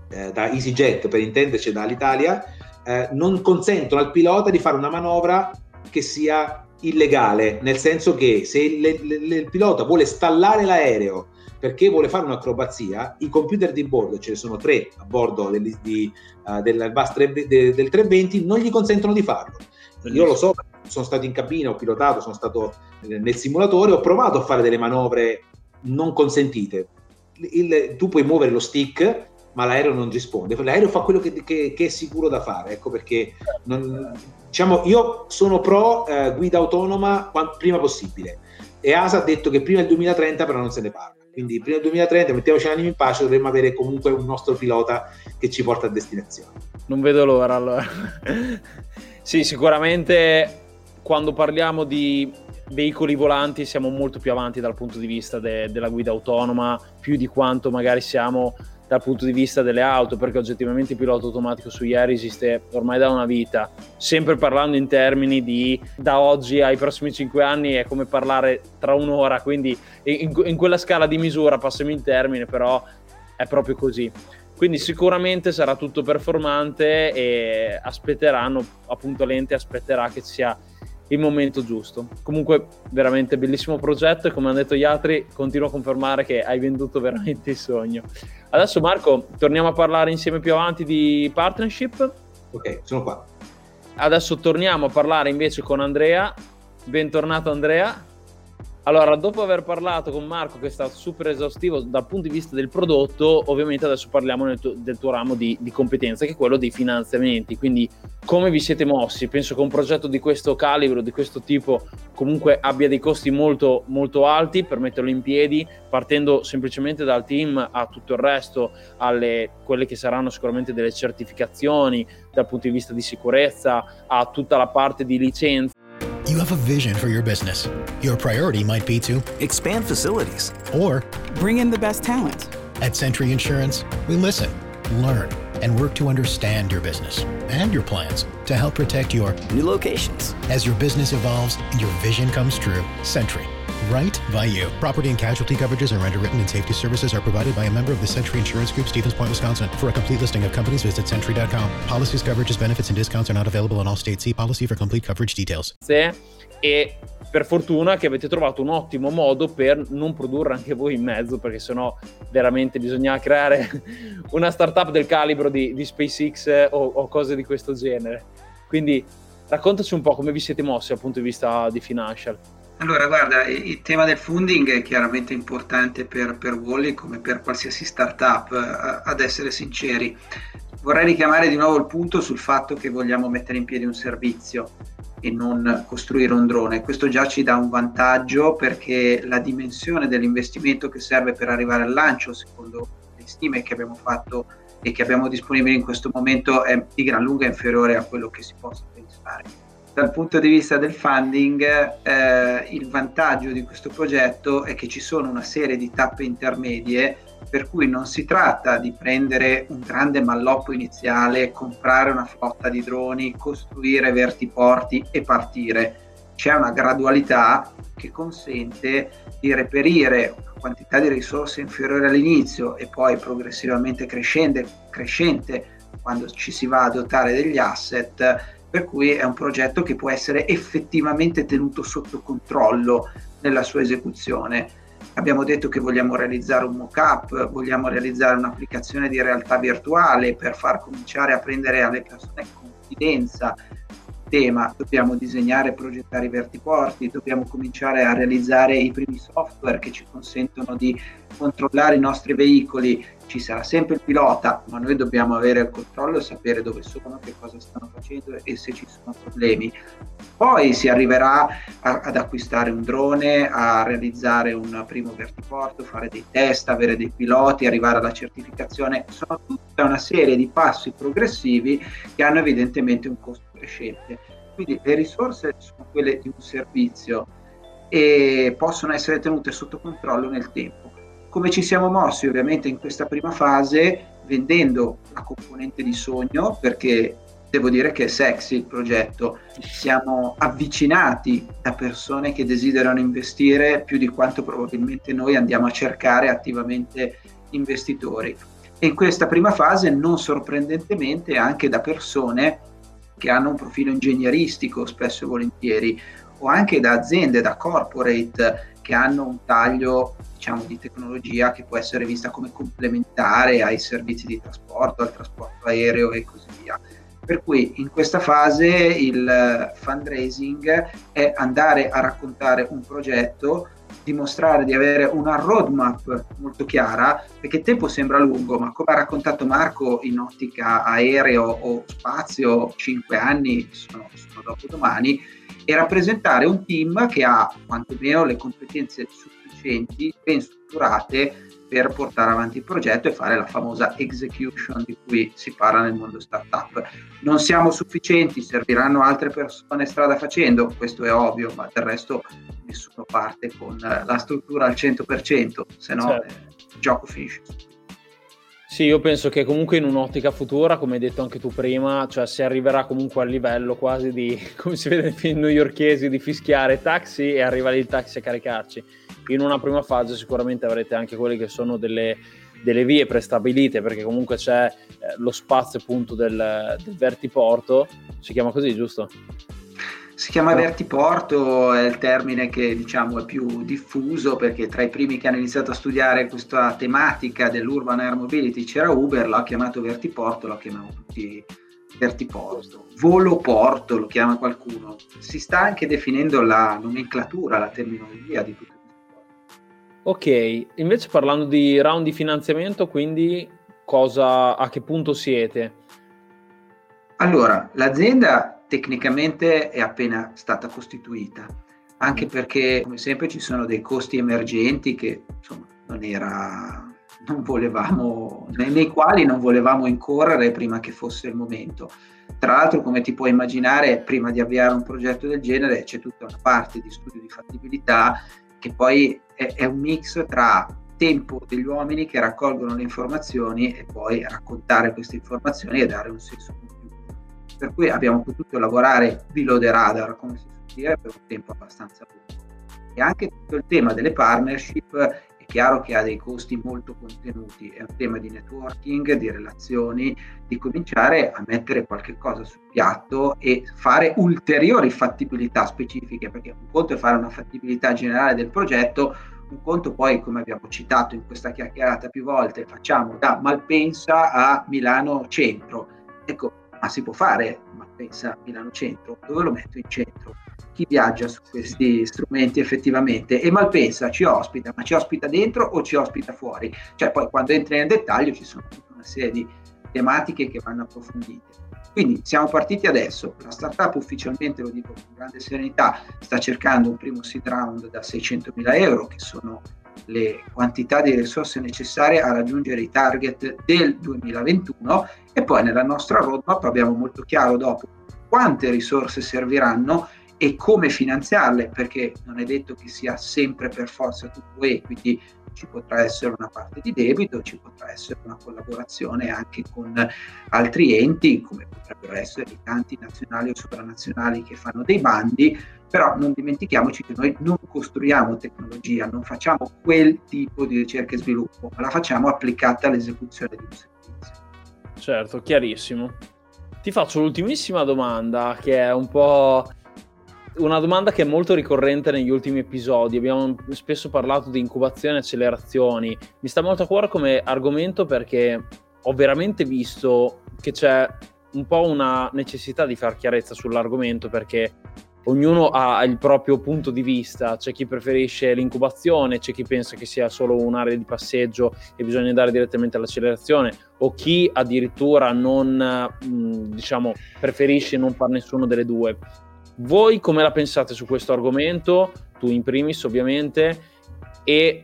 eh, da EasyJet per intenderci dall'Italia, eh, non consentono al pilota di fare una manovra che sia illegale, nel senso che se il, il, il pilota vuole stallare l'aereo perché vuole fare un'acrobazia, i computer di bordo, ce ne sono tre a bordo del, di, uh, dell'Airbus 3, de, del 320, non gli consentono di farlo. Io lo so, sono stato in cabina, ho pilotato, sono stato nel simulatore, ho provato a fare delle manovre non consentite. Il, tu puoi muovere lo stick ma l'aereo non risponde. L'aereo fa quello che, che, che è sicuro da fare, ecco perché non, diciamo, io sono pro eh, guida autonoma quanto, prima possibile. E ASA ha detto che prima del 2030 però non se ne parla. Quindi prima del 2030, mettiamoci l'anima in pace, dovremmo avere comunque un nostro pilota che ci porta a destinazione. Non vedo l'ora allora. sì, sicuramente quando parliamo di veicoli volanti siamo molto più avanti dal punto di vista de- della guida autonoma, più di quanto magari siamo dal punto di vista delle auto, perché oggettivamente il pilota automatico su ieri esiste ormai da una vita, sempre parlando in termini di da oggi ai prossimi 5 anni è come parlare tra un'ora, quindi in, in quella scala di misura, passami il termine, però è proprio così. Quindi sicuramente sarà tutto performante e aspetteranno, appunto l'ente aspetterà che sia il momento giusto. Comunque, veramente bellissimo progetto e come hanno detto gli altri, continuo a confermare che hai venduto veramente il sogno. Adesso Marco, torniamo a parlare insieme più avanti di partnership. Ok, sono qua. Adesso torniamo a parlare invece con Andrea. Bentornato Andrea. Allora, dopo aver parlato con Marco, che è stato super esaustivo dal punto di vista del prodotto, ovviamente adesso parliamo tuo, del tuo ramo di, di, competenza, che è quello dei finanziamenti. Quindi, come vi siete mossi? Penso che un progetto di questo calibro, di questo tipo, comunque abbia dei costi molto, molto alti per metterlo in piedi, partendo semplicemente dal team a tutto il resto, alle quelle che saranno sicuramente delle certificazioni dal punto di vista di sicurezza, a tutta la parte di licenza You have a vision for your business. Your priority might be to expand facilities or bring in the best talent. At Century Insurance, we listen learn, and work to understand your business and your plans to help protect your New locations. as your business evolves and your vision comes true. Sentry. Right by you. Property and casualty coverages are underwritten and safety services are provided by a member of the Sentry Insurance Group, Stevens Point, Wisconsin. For a complete listing of companies, visit sentry.com. Policies, coverages, benefits, and discounts are not available in all states. See policy for complete coverage details. e per fortuna che avete trovato un ottimo modo per non produrre anche voi in mezzo perché sennò veramente bisogna creare una startup del calibro di, di SpaceX o, o cose di questo genere quindi raccontaci un po' come vi siete mossi dal punto di vista di financial Allora, guarda, il tema del funding è chiaramente importante per, per Wally come per qualsiasi startup, eh, ad essere sinceri. Vorrei richiamare di nuovo il punto sul fatto che vogliamo mettere in piedi un servizio e non costruire un drone. Questo già ci dà un vantaggio perché la dimensione dell'investimento che serve per arrivare al lancio, secondo le stime che abbiamo fatto e che abbiamo disponibili in questo momento, è di gran lunga inferiore a quello che si possa pensare dal punto di vista del funding, eh, il vantaggio di questo progetto è che ci sono una serie di tappe intermedie per cui non si tratta di prendere un grande malloppo iniziale, comprare una flotta di droni, costruire vertiporti e partire. C'è una gradualità che consente di reperire una quantità di risorse inferiore all'inizio e poi progressivamente crescente, crescente quando ci si va a dotare degli asset per cui è un progetto che può essere effettivamente tenuto sotto controllo nella sua esecuzione. Abbiamo detto che vogliamo realizzare un mock-up, vogliamo realizzare un'applicazione di realtà virtuale per far cominciare a prendere alle persone confidenza tema, dobbiamo disegnare e progettare i vertiporti, dobbiamo cominciare a realizzare i primi software che ci consentono di controllare i nostri veicoli, ci sarà sempre il pilota, ma noi dobbiamo avere il controllo e sapere dove sono, che cosa stanno facendo e se ci sono problemi. Poi si arriverà a, ad acquistare un drone, a realizzare un primo vertiporto, fare dei test, avere dei piloti, arrivare alla certificazione. Sono tutta una serie di passi progressivi che hanno evidentemente un costo crescente. Quindi le risorse sono quelle di un servizio e possono essere tenute sotto controllo nel tempo. Come ci siamo mossi ovviamente in questa prima fase vendendo la componente di sogno perché devo dire che è sexy il progetto, siamo avvicinati da persone che desiderano investire più di quanto probabilmente noi andiamo a cercare attivamente investitori. E in questa prima fase, non sorprendentemente, anche da persone che hanno un profilo ingegneristico spesso e volentieri, o anche da aziende, da corporate che hanno un taglio diciamo, di tecnologia che può essere vista come complementare ai servizi di trasporto, al trasporto aereo e così via. Per cui in questa fase il fundraising è andare a raccontare un progetto, dimostrare di avere una roadmap molto chiara, perché il tempo sembra lungo, ma come ha raccontato Marco in ottica aereo o spazio, 5 anni sono, sono dopo domani, e rappresentare un team che ha quantomeno le competenze sufficienti, ben strutturate per portare avanti il progetto e fare la famosa execution di cui si parla nel mondo startup. Non siamo sufficienti, serviranno altre persone strada facendo, questo è ovvio, ma del resto nessuno parte con la struttura al 100%, se no certo. eh, il gioco finisce. Sì, io penso che comunque in un'ottica futura, come hai detto anche tu prima, cioè si arriverà comunque al livello quasi di, come si vede nei film newyorkesi, di fischiare taxi e arriva lì il taxi a caricarci. In una prima fase sicuramente avrete anche quelle che sono delle, delle vie prestabilite, perché comunque c'è eh, lo spazio appunto del, del vertiporto, si chiama così, giusto? Si chiama vertiporto, è il termine che diciamo è più diffuso perché tra i primi che hanno iniziato a studiare questa tematica dell'urban air mobility c'era Uber, l'ha chiamato vertiporto, lo chiamano tutti vertiporto. Volo porto lo chiama qualcuno. Si sta anche definendo la nomenclatura, la terminologia di cose. Ok, invece parlando di round di finanziamento, quindi cosa, a che punto siete? Allora, l'azienda tecnicamente è appena stata costituita, anche mm. perché come sempre ci sono dei costi emergenti che insomma non era non volevamo, nei, quali non volevamo incorrere prima che fosse il momento. Tra l'altro, come ti puoi immaginare, prima di avviare un progetto del genere c'è tutta una parte di studio di fattibilità che poi è, è un mix tra tempo degli uomini che raccolgono le informazioni e poi raccontare queste informazioni e dare un senso compiuto. Per cui abbiamo potuto lavorare below the radar, come si suol dire, per un tempo abbastanza lungo. E anche tutto il tema delle partnership è chiaro che ha dei costi molto contenuti, è un tema di networking, di relazioni, di cominciare a mettere qualche cosa sul piatto e fare ulteriori fattibilità specifiche, perché un conto è fare una fattibilità generale del progetto, un conto poi, come abbiamo citato in questa chiacchierata più volte, facciamo da Malpensa a Milano Centro. Ecco, ma si può fare Malpensa Milano Centro? Dove lo metto in centro? Chi viaggia su questi strumenti effettivamente? E Malpensa ci ospita, ma ci ospita dentro o ci ospita fuori? Cioè poi quando entri nel dettaglio ci sono tutta una serie di tematiche che vanno approfondite. Quindi siamo partiti adesso, la startup ufficialmente, lo dico con grande serenità, sta cercando un primo seed round da 600.000 euro, che sono le quantità di risorse necessarie a raggiungere i target del 2021 e poi nella nostra roadmap abbiamo molto chiaro dopo quante risorse serviranno e come finanziarle, perché non è detto che sia sempre per forza tutto equity, ci potrà essere una parte di debito, ci potrà essere una collaborazione anche con altri enti, come potrebbero essere i tanti nazionali o sovranazionali che fanno dei bandi, però non dimentichiamoci che noi non costruiamo tecnologia, non facciamo quel tipo di ricerca e sviluppo, ma la facciamo applicata all'esecuzione di un servizio. Certo, chiarissimo. Ti faccio l'ultimissima domanda che è un po' una domanda che è molto ricorrente negli ultimi episodi. Abbiamo spesso parlato di incubazione e accelerazioni. Mi sta molto a cuore come argomento perché ho veramente visto che c'è un po' una necessità di far chiarezza sull'argomento perché ognuno ha il proprio punto di vista, c'è chi preferisce l'incubazione, c'è chi pensa che sia solo un'area di passeggio e bisogna andare direttamente all'accelerazione o chi addirittura non diciamo preferisce non fare nessuno delle due. Voi come la pensate su questo argomento? Tu in primis ovviamente e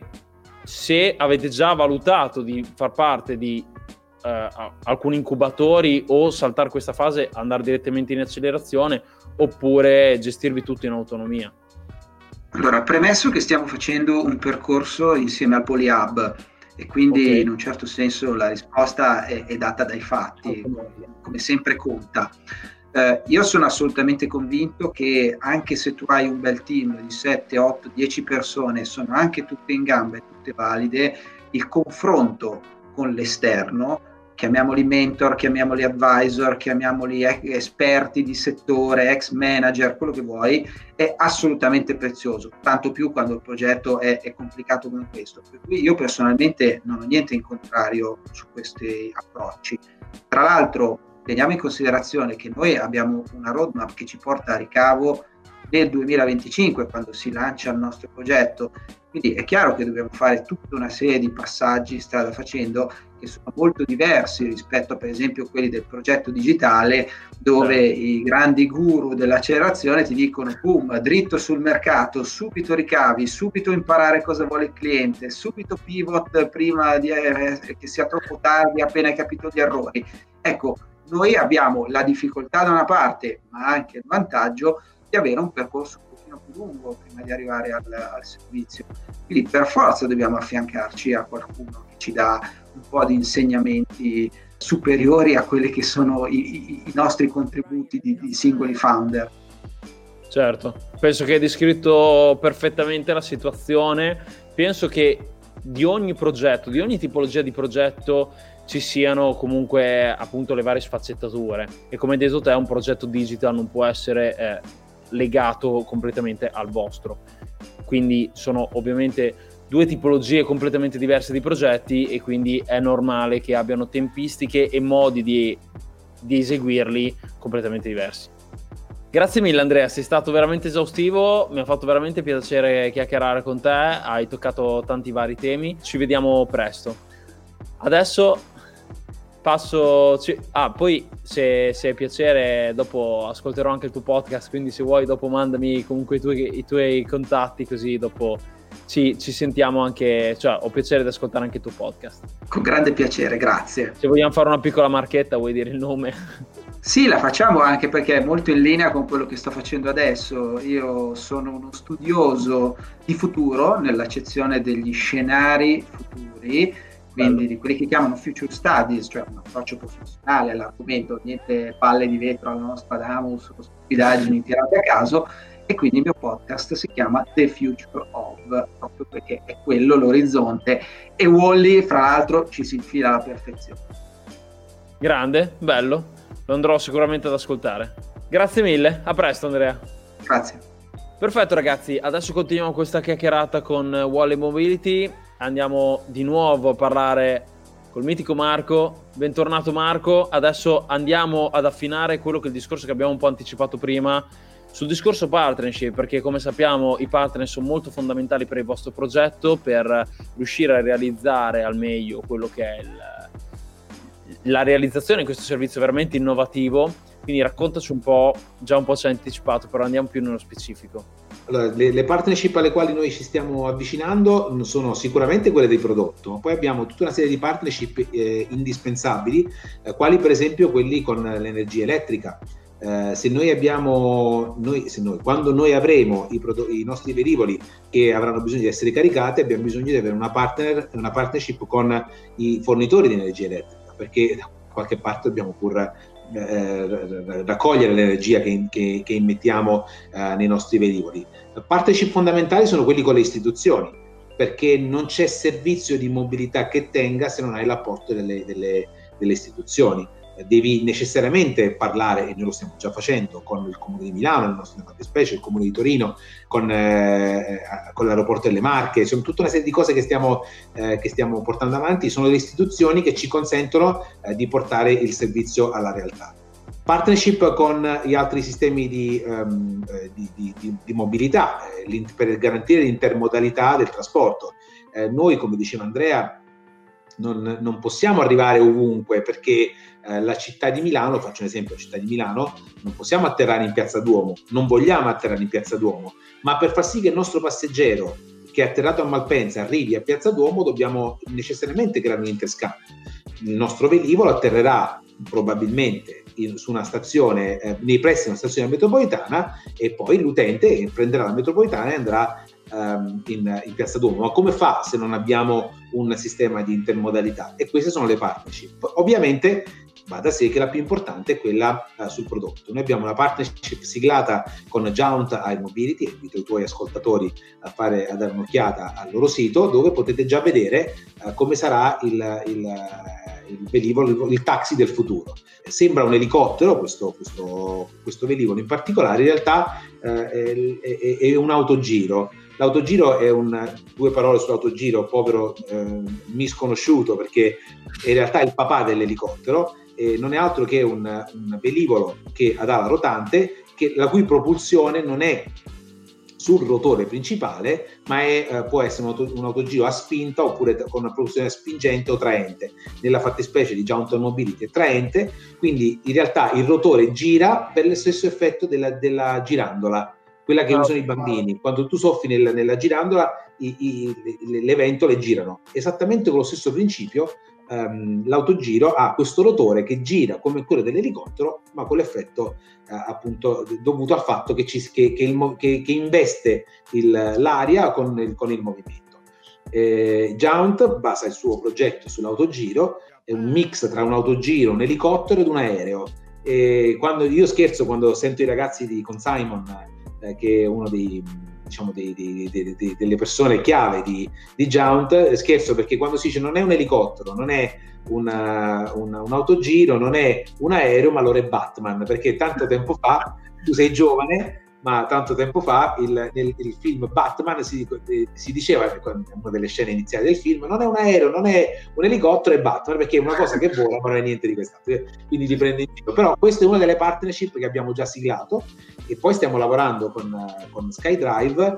se avete già valutato di far parte di eh, alcuni incubatori o saltare questa fase, andare direttamente in accelerazione oppure gestirvi tutto in autonomia? Allora, premesso che stiamo facendo un percorso insieme al PolyHub e quindi okay. in un certo senso la risposta è, è data dai fatti, okay. come sempre conta. Eh, io sono assolutamente convinto che anche se tu hai un bel team di 7, 8, 10 persone, sono anche tutte in gamba e tutte valide, il confronto con l'esterno, chiamiamoli mentor, chiamiamoli advisor, chiamiamoli esperti di settore, ex manager, quello che vuoi, è assolutamente prezioso, tanto più quando il progetto è, è complicato come questo. Per cui io personalmente non ho niente in contrario su questi approcci. Tra l'altro, teniamo in considerazione che noi abbiamo una roadmap che ci porta a ricavo nel 2025 quando si lancia il nostro progetto. Quindi è chiaro che dobbiamo fare tutta una serie di passaggi strada facendo che sono molto diversi rispetto per esempio a quelli del progetto digitale dove sì. i grandi guru dell'accelerazione ti dicono boom, dritto sul mercato, subito ricavi, subito imparare cosa vuole il cliente, subito pivot prima di, eh, che sia troppo tardi appena hai capito gli errori. Ecco, noi abbiamo la difficoltà da una parte, ma anche il vantaggio di avere un percorso un pochino più lungo prima di arrivare al, al servizio. Quindi per forza dobbiamo affiancarci a qualcuno che ci dà un po' di insegnamenti superiori a quelli che sono i, i nostri contributi di, di singoli founder. Certo, penso che hai descritto perfettamente la situazione. Penso che di ogni progetto, di ogni tipologia di progetto ci siano comunque appunto le varie sfaccettature. E come detto te un progetto digital non può essere eh, legato completamente al vostro. Quindi sono ovviamente due tipologie completamente diverse di progetti e quindi è normale che abbiano tempistiche e modi di, di eseguirli completamente diversi. Grazie mille Andrea, sei stato veramente esaustivo, mi ha fatto veramente piacere chiacchierare con te, hai toccato tanti vari temi, ci vediamo presto. Adesso passo. Ah, poi se, se è piacere, dopo ascolterò anche il tuo podcast. Quindi, se vuoi, dopo mandami comunque i tuoi, i tuoi contatti, così dopo ci, ci, sentiamo anche. Cioè, ho piacere di ascoltare anche il tuo podcast. Con grande piacere, grazie. Se vogliamo fare una piccola marchetta, vuoi dire il nome? Sì, la facciamo anche perché è molto in linea con quello che sto facendo adesso. Io sono uno studioso di futuro, nell'accezione degli scenari futuri, quindi di quelli che chiamano future studies, cioè un approccio professionale all'argomento, niente palle di vetro alla nostra Damus, stupidaggini tirate a caso, e quindi il mio podcast si chiama The Future of, proprio perché è quello l'orizzonte e Wally, fra l'altro, ci si infila alla perfezione. Grande, bello lo andrò sicuramente ad ascoltare. Grazie mille, a presto Andrea. Grazie. Perfetto ragazzi, adesso continuiamo questa chiacchierata con Wally Mobility, andiamo di nuovo a parlare col mitico Marco. Bentornato Marco, adesso andiamo ad affinare quello che è il discorso che abbiamo un po' anticipato prima sul discorso partnership, perché come sappiamo i partner sono molto fondamentali per il vostro progetto, per riuscire a realizzare al meglio quello che è il, la realizzazione di questo servizio veramente innovativo. Quindi raccontaci un po', già un po' ci hai anticipato, però andiamo più nello specifico. Allora, le, le, partnership alle quali noi ci stiamo avvicinando sono sicuramente quelle del prodotto, poi abbiamo tutta una serie di partnership eh, indispensabili, eh, quali per esempio quelli con l'energia elettrica. Eh, se noi abbiamo, noi, se noi, quando noi avremo i, prodotti, i, nostri velivoli che avranno bisogno di essere caricati, abbiamo bisogno di avere una, partner, una partnership con i fornitori di energia elettrica perché da qualche parte dobbiamo pur eh, raccogliere l'energia che, che, che immettiamo eh, nei nostri velivoli. Partnership fondamentali sono quelli con le istituzioni, perché non c'è servizio di mobilità che tenga se non hai l'apporto delle, delle, delle istituzioni devi necessariamente parlare, e noi lo stiamo già facendo, con il Comune di Milano, nel nostro fattispecie, il Comune di Torino, con, eh, con, l'aeroporto delle Marche, sono tutta una serie di cose che stiamo, eh, che stiamo portando avanti, sono le istituzioni che ci consentono eh, di portare il servizio alla realtà. Partnership con gli altri sistemi di, um, di, di, di mobilità eh, per garantire l'intermodalità del trasporto. Eh, noi, come diceva Andrea, non, non, possiamo arrivare ovunque perché eh, la città di Milano, faccio un esempio, la città di Milano, non possiamo atterrare in piazza Duomo, non vogliamo atterrare in piazza Duomo, ma per far sì che il nostro passeggero che è atterrato a Malpensa arrivi a piazza Duomo dobbiamo necessariamente creare un interscambio. Il nostro velivolo atterrerà probabilmente in, su una stazione eh, nei pressi di una stazione metropolitana e poi l'utente prenderà la metropolitana e andrà um, in, in, Piazza Duomo. Ma come fa se non abbiamo un sistema di intermodalità? E queste sono le partnership. Ovviamente va da sé che la più importante è quella uh, sul prodotto. Noi abbiamo una partnership siglata con Jaunt Air Mobility, invito i tuoi ascoltatori a, fare, a dare un'occhiata al loro sito dove potete già vedere uh, come sarà il, il, il velivolo, il, taxi del futuro. Sembra un elicottero questo, questo, questo velivolo in particolare, in realtà uh, è, è, è un autogiro L'autogiro è un, due parole sull'autogiro, povero eh, misconosciuto perché in realtà è il papà dell'elicottero, e non è altro che un, un velivolo che ha ala rotante, che, la cui propulsione non è sul rotore principale, ma è, eh, può essere un, auto, un, autogiro a spinta oppure con una propulsione spingente o traente. Nella fattispecie di Jounton Mobility è traente, quindi in realtà il rotore gira per lo stesso effetto della, della girandola quella che usano i bambini. Quando tu soffi nel, nella girandola, i, i, le, le ventole girano. Esattamente con lo stesso principio, um, l'autogiro ha questo rotore che gira come quello dell'elicottero, ma con l'effetto uh, appunto dovuto al fatto che, ci, che, che, il, che investe il, l'aria con il, con il movimento. Eh, Jount basa il suo progetto sull'autogiro, è un mix tra un autogiro, un elicottero ed un aereo. E quando io scherzo quando sento i ragazzi di, con Simon eh, che è uno dei, diciamo, dei, dei, delle persone chiave di, di Jount, scherzo perché quando si dice non è un elicottero, non è una, una, un autogiro, non è un aereo, ma allora è Batman, perché tanto tempo fa, tu sei giovane, ma tanto tempo fa il, nel, nel film Batman si, eh, si, diceva, una delle scene iniziali del film, non è un aereo, non è un elicottero, è Batman, perché è una cosa che vola, ma non è niente di quest'altro, quindi li prende in giro. Però questa è una delle partnership che abbiamo già siglato e poi stiamo lavorando con, con SkyDrive,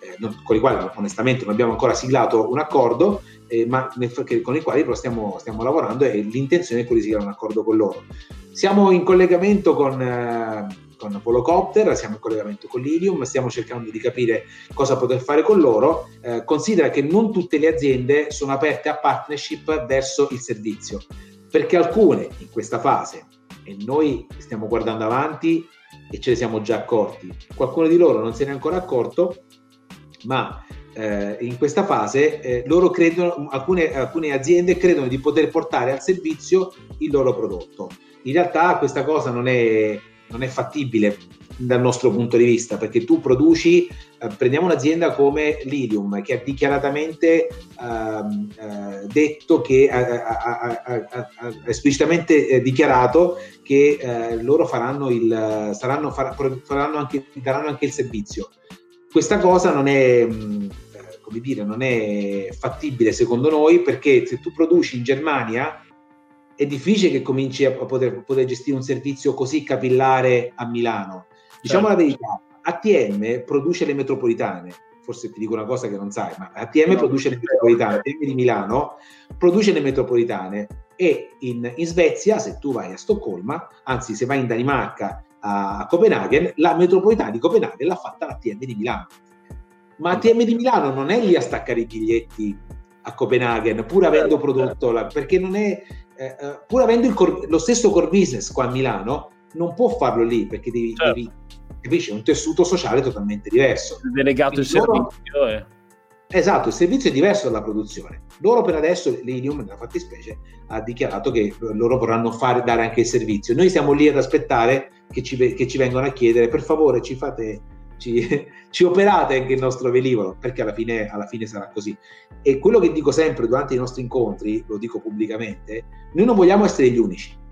eh, non, con i quali onestamente non abbiamo ancora siglato un accordo, eh, ma nel, che, con i quali però stiamo, stiamo, lavorando e l'intenzione è quella di siglare un accordo con loro. Siamo in collegamento con... Eh, con Volocopter, siamo in collegamento con l'Ilium, stiamo cercando di capire cosa poter fare con loro. Eh, considera che non tutte le aziende sono aperte a partnership verso il servizio, perché alcune in questa fase e noi stiamo guardando avanti e ce ne siamo già accorti. Qualcuno di loro non se ne è ancora accorto, ma eh, in questa fase eh, loro credono, alcune, alcune aziende credono di poter portare al servizio il loro prodotto. In realtà questa cosa non è, non è fattibile dal nostro punto di vista, perché tu produci, eh, prendiamo un'azienda come Lilium che ha dichiaratamente ehm, eh, detto che ha, esplicitamente eh, dichiarato che eh, loro faranno il, saranno, faranno anche, daranno anche il servizio. Questa cosa non è, mh, eh, come dire, non è fattibile secondo noi perché se tu produci in Germania è difficile che cominci a poter, poter gestire un servizio così capillare a Milano Diciamo certo. la verità, ATM produce le metropolitane, forse ti dico una cosa che non sai, ma ATM no, produce le metropolitane, ATM di Milano produce le metropolitane e in, in, Svezia, se tu vai a Stoccolma, anzi se vai in Danimarca a Copenaghen, la metropolitana di Copenaghen l'ha fatta l'ATM di Milano. Ma ATM di Milano non è lì a staccare i biglietti a Copenaghen, pur avendo prodotto, la, perché non è, eh, eh pur avendo core, lo stesso core business qua a Milano, non può farlo lì perché devi, certo. devi capisci? un tessuto sociale totalmente diverso. Delegato il loro... servizio. Eh. Esatto, il servizio è diverso dalla produzione. Loro per adesso, l'Inium nella fattispecie, ha dichiarato che loro vorranno fare, dare anche il servizio. Noi siamo lì ad aspettare che ci, che ci vengano a chiedere, per favore ci fate, ci, ci, operate anche il nostro velivolo, perché alla fine, alla fine sarà così. E quello che dico sempre durante i nostri incontri, lo dico pubblicamente, noi non vogliamo essere gli unici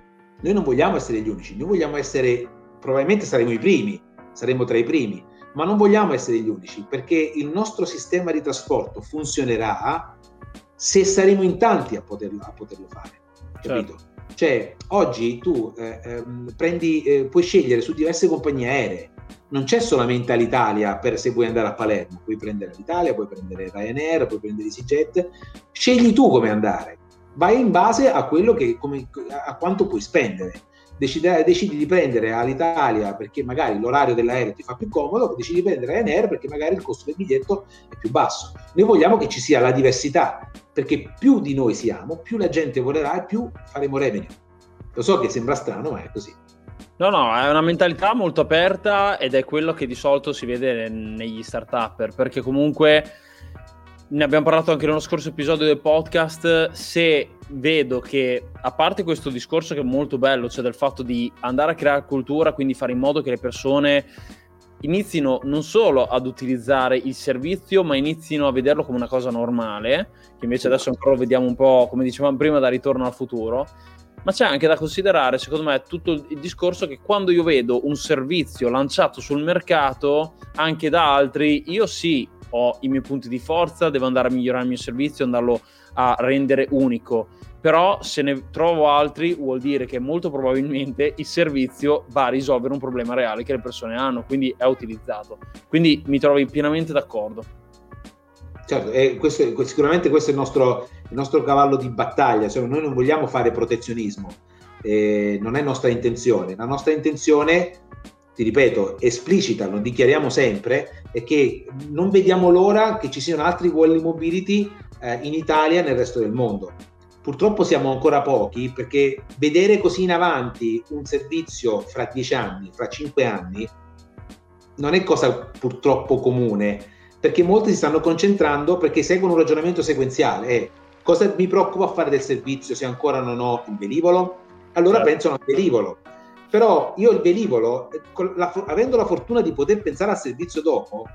noi non vogliamo essere gli unici, noi vogliamo essere, probabilmente saremo i primi, saremo tra i primi, ma non vogliamo essere gli unici perché il nostro sistema di trasporto funzionerà se saremo in tanti a poterlo, a poterlo fare. Capito? Certo. Cioè, oggi tu eh, ehm, prendi, eh, puoi scegliere su diverse compagnie aeree, non c'è solamente l'Italia per se vuoi andare a Palermo, puoi prendere l'Italia, puoi prendere Ryanair, puoi prendere EasyJet, scegli tu come andare vai in base a che, come, a quanto puoi spendere. Decidi, decidi, di prendere all'Italia perché magari l'orario dell'aereo ti fa più comodo, decidi di prendere Ryanair perché magari il costo del biglietto è più basso. Noi vogliamo che ci sia la diversità, perché più di noi siamo, più la gente volerà e più faremo revenue. Lo so che sembra strano, ma è così. No, no, è una mentalità molto aperta ed è quello che di solito si vede negli start-upper, perché comunque ne abbiamo parlato anche nello scorso episodio del podcast, se vedo che, a parte questo discorso che è molto bello, cioè del fatto di andare a creare cultura, quindi fare in modo che le persone inizino non solo ad utilizzare il servizio, ma inizino a vederlo come una cosa normale, che invece adesso ancora lo vediamo un po', come dicevamo prima, da ritorno al futuro. Ma c'è anche da considerare, secondo me, tutto il discorso che quando io vedo un servizio lanciato sul mercato anche da altri, io sì, ho i miei punti di forza, devo andare a migliorare il mio servizio, andarlo a rendere unico. Però se ne trovo altri vuol dire che molto probabilmente il servizio va a risolvere un problema reale che le persone hanno, quindi è utilizzato. Quindi mi trovi pienamente d'accordo. Certo, e questo, sicuramente questo è il nostro, il nostro cavallo di battaglia, cioè, noi non vogliamo fare protezionismo, eh, non è nostra intenzione. La nostra intenzione ti ripeto, esplicita, lo dichiariamo sempre, è che non vediamo l'ora che ci siano altri voli mobility eh, in Italia e nel resto del mondo. Purtroppo siamo ancora pochi perché vedere così in avanti un servizio fra dieci anni, fra cinque anni, non è cosa purtroppo comune, perché molti si stanno concentrando perché seguono un ragionamento sequenziale. Eh, cosa mi preoccupa a fare del servizio se ancora non ho il velivolo? Allora certo. pensano al velivolo però io il velivolo, la, avendo la fortuna di poter pensare al servizio dopo,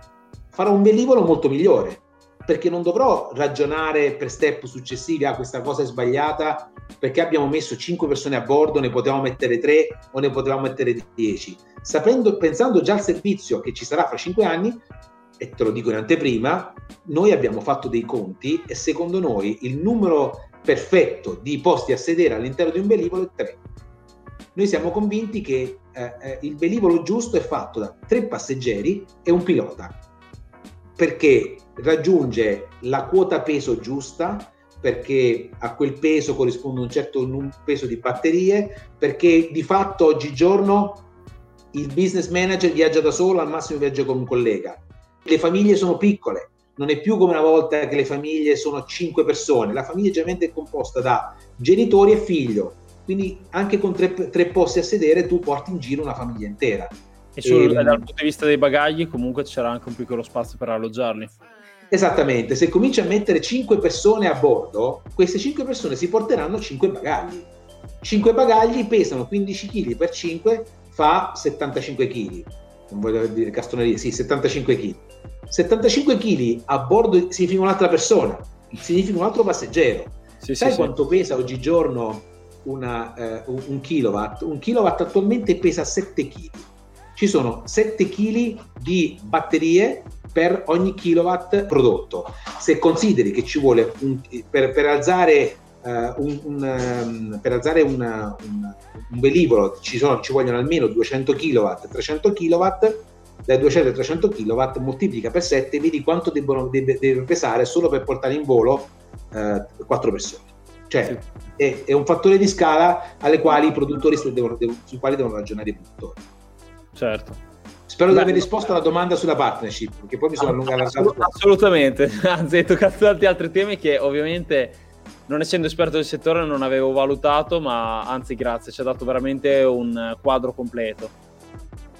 farò un velivolo molto migliore, perché non dovrò ragionare per step successivi, ah questa cosa è sbagliata, perché abbiamo messo 5 persone a bordo, ne potevamo mettere 3 o ne potevamo mettere 10. Sapendo, pensando già al servizio che ci sarà fra 5 anni, e te lo dico in anteprima, noi abbiamo fatto dei conti e secondo noi il numero perfetto di posti a sedere all'interno di un velivolo è 3 noi siamo convinti che eh, eh, il velivolo giusto è fatto da tre passeggeri e un pilota, perché raggiunge la quota peso giusta, perché a quel peso corrisponde un certo peso di batterie, perché di fatto oggigiorno il business manager viaggia da solo, al massimo viaggia con un collega. Le famiglie sono piccole, non è più come una volta che le famiglie sono cinque persone, la famiglia generalmente è composta da genitori e figlio, quindi anche con tre, tre posti a sedere tu porti in giro una famiglia intera. E, sul, e dal punto di vista dei bagagli comunque c'era anche un piccolo spazio per alloggiarli. Esattamente, se cominci a mettere 5 persone a bordo, queste 5 persone si porteranno 5 bagagli. 5 bagagli pesano 15 kg per 5, fa 75 kg. Non voglio dire castoneria, sì, 75 kg. 75 kg a bordo significa un'altra persona, significa un altro passeggero. Sì, Sai sì, quanto sì. pesa oggigiorno una, eh, un kilowatt? Un kilowatt attualmente pesa 7 kg. Ci sono 7 kg di batterie per ogni kilowatt prodotto. Se consideri che ci vuole un, per, per, alzare, un, un, um, per alzare una, un, un, velivolo ci, sono, ci vogliono almeno 200 kW, 300 kW, dai 200 ai 300 kW moltiplica per 7 vedi quanto debbono, deve, deve pesare solo per portare in volo uh, 4 persone. Cioè sì. è, è, un fattore di scala alle quali i produttori devono, devono, sui quali devono ragionare i produttori. Certo. Spero di aver risposto alla domanda sulla partnership, perché poi mi sono allungato. Assolut- assolutamente, anzi hai toccato tanti altri temi che ovviamente non essendo esperto del settore non avevo valutato, ma anzi grazie, ci ha dato veramente un quadro completo.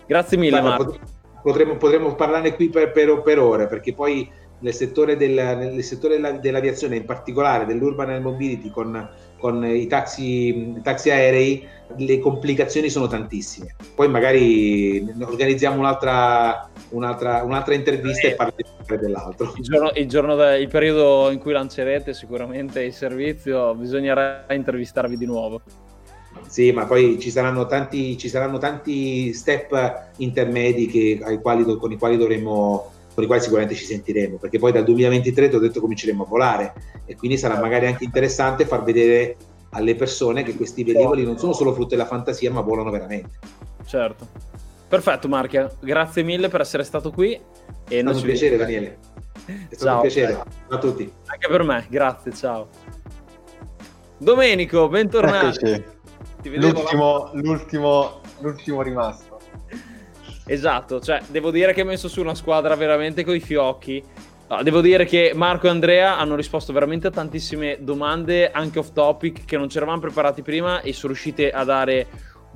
Grazie mille Beh, Marco. Potremmo, potremmo parlarne qui per, per, per ore, perché poi nel settore, del, nel settore dell'aviazione, in particolare dell'urban air mobility con, con i, taxi, i taxi aerei, le complicazioni sono tantissime. Poi magari organizziamo un'altra, un'altra, un'altra intervista eh, e parliamo dell'altro. Il, giorno, il, giorno de, il periodo in cui lancerete sicuramente il servizio bisognerà intervistarvi di nuovo. Sì, ma poi ci saranno tanti, ci saranno tanti step intermedi che, quali, con i quali dovremo con i quali sicuramente ci sentiremo, perché poi dal 2023 ti ho detto cominceremo a volare e quindi sarà magari anche interessante far vedere alle persone che questi velivoli non sono solo frutto della fantasia, ma volano veramente. Certo. Perfetto Marchia, grazie mille per essere stato qui. E è stato un piacere Daniele. È stato ciao. un piacere. Ciao a tutti. Anche per me, grazie, ciao. Domenico, bentornato. L'ultimo, l'ultimo, l'ultimo rimasto. Esatto, cioè devo dire che ho messo su una squadra veramente coi fiocchi. Devo dire che Marco e Andrea hanno risposto veramente a tantissime domande, anche off topic, che non ci eravamo preparati prima e sono riusciti a dare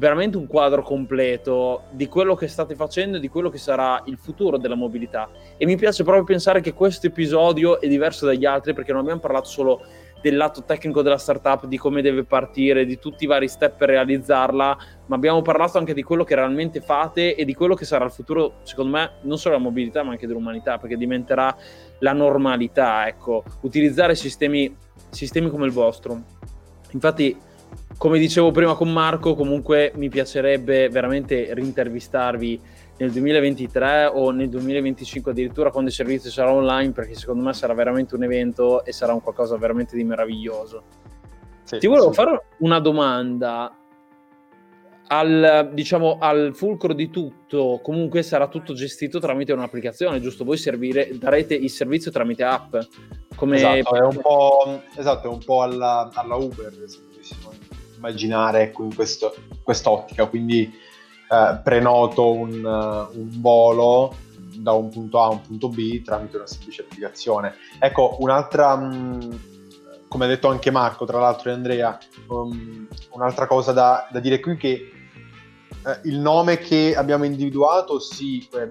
veramente un quadro completo di quello che state facendo e di quello che sarà il futuro della mobilità. E mi piace proprio pensare che questo episodio è diverso dagli altri perché non abbiamo parlato solo del lato tecnico della startup, di come deve partire, di tutti i vari step per realizzarla, ma abbiamo parlato anche di quello che realmente fate e di quello che sarà il futuro, secondo me, non solo della mobilità, ma anche dell'umanità, perché diventerà la normalità, ecco, utilizzare sistemi, sistemi come il vostro. Infatti, come dicevo prima con Marco, comunque mi piacerebbe veramente rintervistarvi nel 2023 o nel 2025 addirittura quando il servizio sarà online perché secondo me sarà veramente un evento e sarà un qualcosa veramente di meraviglioso. Sì, Ti volevo sì. fare una domanda al, diciamo, al fulcro di tutto, comunque sarà tutto gestito tramite un'applicazione, giusto? Voi servire, darete il servizio tramite app. Come... Esatto, è un po', esatto, è un po alla, alla Uber, se dovessimo immaginare ecco, in questo, quest'ottica, quindi eh, prenoto un, uh, un, volo da un punto A a un punto B tramite una semplice applicazione. Ecco, un'altra, mm, come ha detto anche Marco, tra l'altro e Andrea, um, un'altra cosa da, da, dire qui che eh, il nome che abbiamo individuato sì è,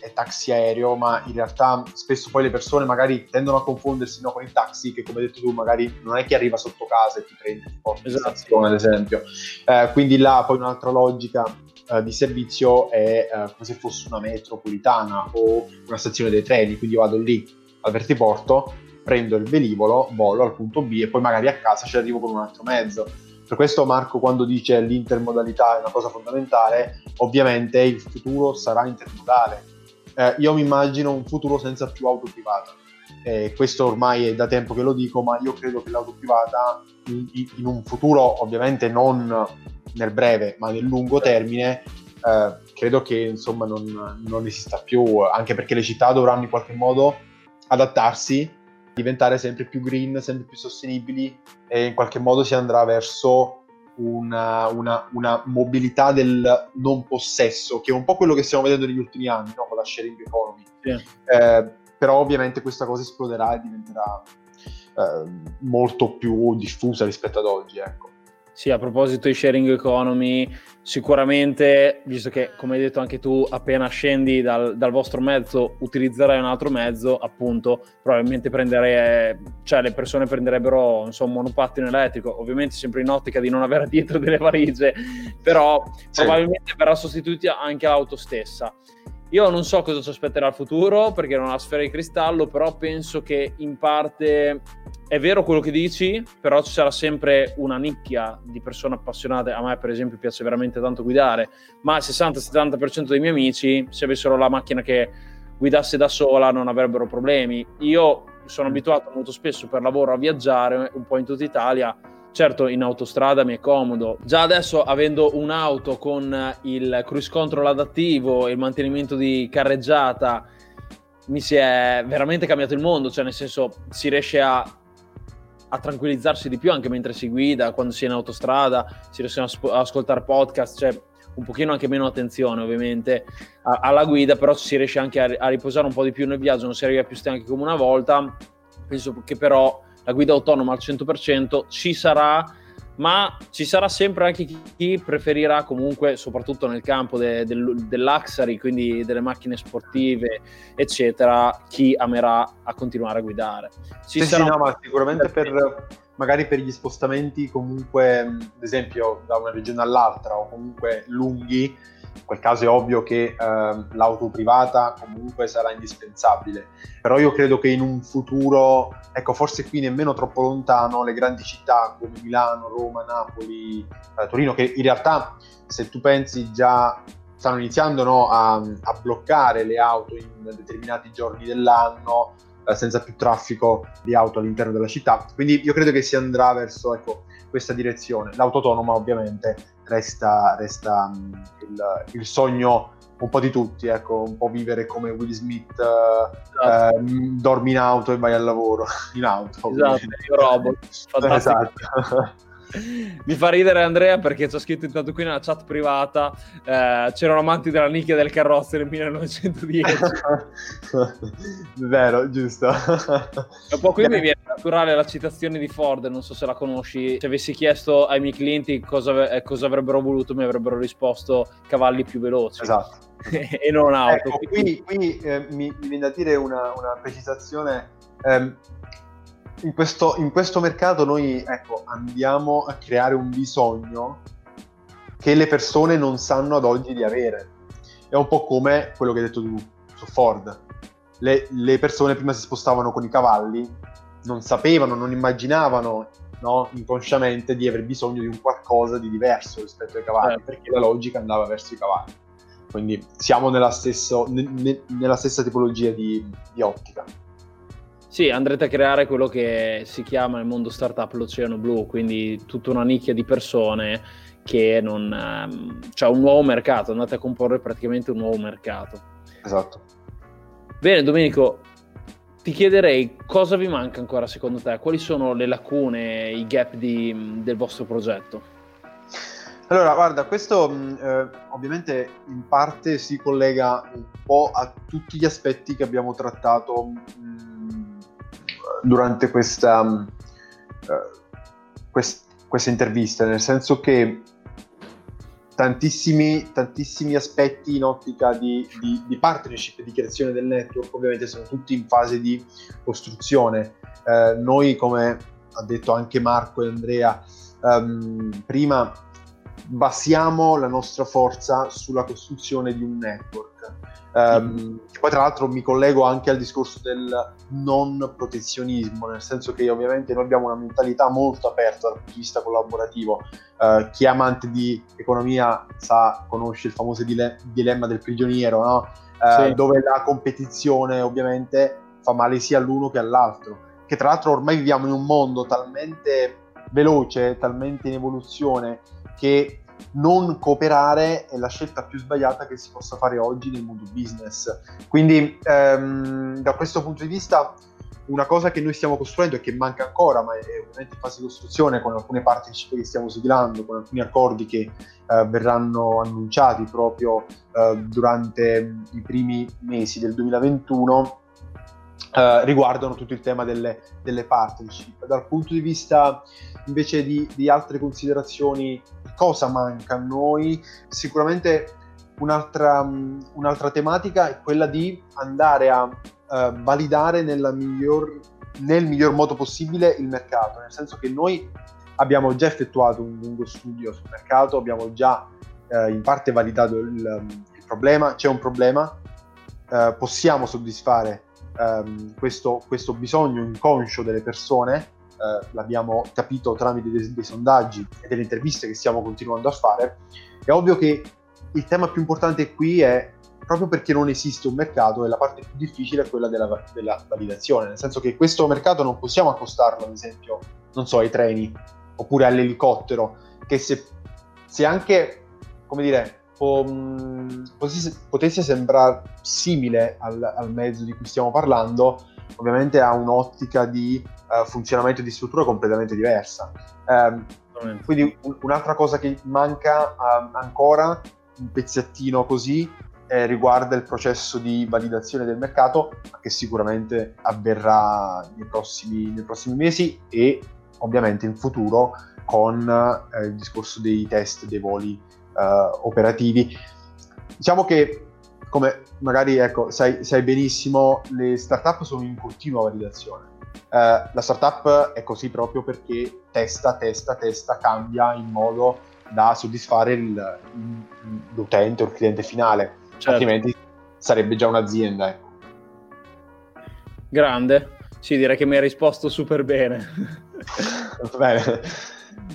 è, taxi aereo, ma in realtà spesso poi le persone magari tendono a confondersi no, con il taxi che come hai detto tu magari non è che arriva sotto casa e ti prende, ti porta esatto. in stazione ad esempio. Eh, quindi là poi un'altra logica uh, di servizio è uh, come se fosse una metropolitana o una stazione dei treni, quindi io vado lì al vertiporto, prendo il velivolo, volo al punto B e poi magari a casa ci arrivo con un altro mezzo. Per questo Marco quando dice l'intermodalità è una cosa fondamentale, ovviamente il futuro sarà intermodale. Eh, io mi immagino un futuro senza più auto privata. Eh, questo ormai è da tempo che lo dico, ma io credo che l'auto privata in, in un futuro ovviamente non nel breve ma nel lungo termine eh, credo che insomma non, non, esista più, anche perché le città dovranno in qualche modo adattarsi, diventare sempre più green, sempre più sostenibili e in qualche modo si andrà verso una, una, una mobilità del non possesso, che è un po' quello che stiamo vedendo negli ultimi anni no? con la sharing economy. Yeah. Eh, però ovviamente questa cosa esploderà e diventerà eh, molto più diffusa rispetto ad oggi. Ecco. Sì, a proposito di sharing economy, sicuramente, visto che come hai detto anche tu, appena scendi dal, dal vostro mezzo utilizzerai un altro mezzo, appunto, probabilmente prenderei, cioè le persone prenderebbero insomma, un monopattino elettrico, ovviamente sempre in ottica di non avere dietro delle valigie, però sì. probabilmente verrà sostituita anche l'auto stessa. Io non so cosa ci aspetterà il futuro perché non ho la sfera di cristallo, però penso che in parte è vero quello che dici, però ci sarà sempre una nicchia di persone appassionate. A me, per esempio, piace veramente tanto guidare, ma il 60-70% dei miei amici, se avessero la macchina che guidasse da sola, non avrebbero problemi. Io sono abituato molto spesso per lavoro a viaggiare un po' in tutta Italia Certo, in autostrada mi è comodo. Già adesso, avendo un'auto con il cruise control adattivo e il mantenimento di carreggiata, mi si è veramente cambiato il mondo. Cioè, nel senso, si riesce a, a tranquillizzarsi di più anche mentre si guida, quando si è in autostrada, si riescono a, ascoltare podcast. Cioè, un pochino anche meno attenzione ovviamente alla guida, però si riesce anche a riposare un po' di più nel viaggio, non si arriva più stanchi come una volta. Penso che però la guida autonoma al 100% ci sarà, ma ci sarà sempre anche chi preferirà comunque, soprattutto nel campo de, del, dell'Axari, quindi delle macchine sportive, eccetera, chi amerà a continuare a guidare. Ci sì, sarà sì, no, ma sicuramente per magari per gli spostamenti comunque, ad esempio, da una regione all'altra o comunque lunghi, in quel caso è ovvio che eh, l'auto privata comunque sarà indispensabile, però io credo che in un futuro, ecco forse qui nemmeno troppo lontano, le grandi città come Milano, Roma, Napoli, eh, Torino, che in realtà se tu pensi già stanno iniziando no, a, a, bloccare le auto in determinati giorni dell'anno, eh, senza più traffico di auto all'interno della città, quindi io credo che si andrà verso ecco, questa direzione. L'auto ovviamente resta, resta um, il, il, sogno un po' di tutti, ecco, un po' vivere come Will Smith, esatto. eh, dormi in auto e vai al lavoro in auto. Esatto, io robot. Fantastico. Esatto. Mi fa ridere Andrea perché ci ha scritto intanto qui nella chat privata eh, c'erano amanti della nicchia del carrozzo nel 1910 vero, giusto. Un po' qui mi viene naturale la citazione di Ford non so se la conosci. Se avessi chiesto ai miei clienti cosa, eh, cosa avrebbero voluto mi avrebbero risposto cavalli più veloci. Esatto. E non auto ecco, qui, qui eh, mi, mi, viene da dire una, una precisazione. Ehm, in questo, in questo mercato noi ecco, andiamo a creare un bisogno che le persone non sanno ad oggi di avere. È un po' come quello che hai detto tu su Ford. Le, le persone prima si spostavano con i cavalli, non sapevano, non immaginavano no, inconsciamente di aver bisogno di un qualcosa di diverso rispetto ai cavalli, eh. perché la logica andava verso i cavalli. Quindi siamo nella, stesso, ne, nella stessa tipologia di, di ottica. Sì, andrete a creare quello che si chiama nel mondo startup l'oceano blu, quindi tutta una nicchia di persone che non... Um, cioè un nuovo mercato, andate a comporre praticamente un nuovo mercato. Esatto. Bene, Domenico, ti chiederei cosa vi manca ancora secondo te? Quali sono le lacune, i gap di, del vostro progetto? Allora, guarda, questo eh, ovviamente in parte si collega un po' a tutti gli aspetti che abbiamo trattato mh, durante questa, uh, quest, questa intervista, nel senso che tantissimi, tantissimi aspetti in ottica di, di, di, partnership di creazione del network ovviamente sono tutti in fase di costruzione. Eh, noi, come ha detto anche Marco e Andrea um, prima, basiamo la nostra forza sulla costruzione di un network. Um, poi tra l'altro mi collego anche al discorso del non protezionismo, nel senso che ovviamente noi abbiamo una mentalità molto aperta dal punto di vista collaborativo. Uh, chi è amante di economia sa, conosce il famoso dile- dilemma del prigioniero, no? uh, sì. dove la competizione ovviamente fa male sia all'uno che all'altro. Che tra l'altro ormai viviamo in un mondo talmente veloce, talmente in evoluzione, che non cooperare è la scelta più sbagliata che si possa fare oggi nel mondo business. Quindi ehm, da questo punto di vista una cosa che noi stiamo costruendo e che manca ancora, ma è ovviamente in fase di costruzione con alcune partnership che stiamo siglando, con alcuni accordi che eh, verranno annunciati proprio eh, durante i primi mesi del 2021, eh, riguardano tutto il tema delle, delle, partnership. Dal punto di vista invece di, di altre considerazioni, cosa manca a noi? Sicuramente un'altra, un'altra, tematica è quella di andare a uh, validare miglior, nel miglior modo possibile il mercato, nel senso che noi abbiamo già effettuato un lungo studio sul mercato, abbiamo già uh, in parte validato il, il, problema, c'è un problema, uh, possiamo soddisfare um, questo, questo, bisogno inconscio delle persone, l'abbiamo capito tramite dei, dei sondaggi e delle interviste che stiamo continuando a fare, è ovvio che il tema più importante qui è proprio perché non esiste un mercato e la parte più difficile è quella della, della, validazione, nel senso che questo mercato non possiamo accostarlo, ad esempio, non so, ai treni oppure all'elicottero, che se, se anche, come dire, potesse, potesse sembrare simile al, al, mezzo di cui stiamo parlando, ovviamente ha un'ottica di uh, funzionamento di struttura completamente diversa. Um, quindi un, un'altra cosa che manca um, ancora un pezzettino così eh, riguarda il processo di validazione del mercato che sicuramente avverrà nei prossimi, nei prossimi mesi e ovviamente in futuro con eh, il discorso dei test dei voli operativi. Diciamo che come magari ecco, sai, sai, benissimo, le startup sono in continua validazione. Uh, la startup è così proprio perché testa, testa, testa, cambia in modo da soddisfare il, l'utente o il cliente finale, certo. altrimenti sarebbe già un'azienda. Ecco. Grande, sì, direi che mi hai risposto super bene. bene.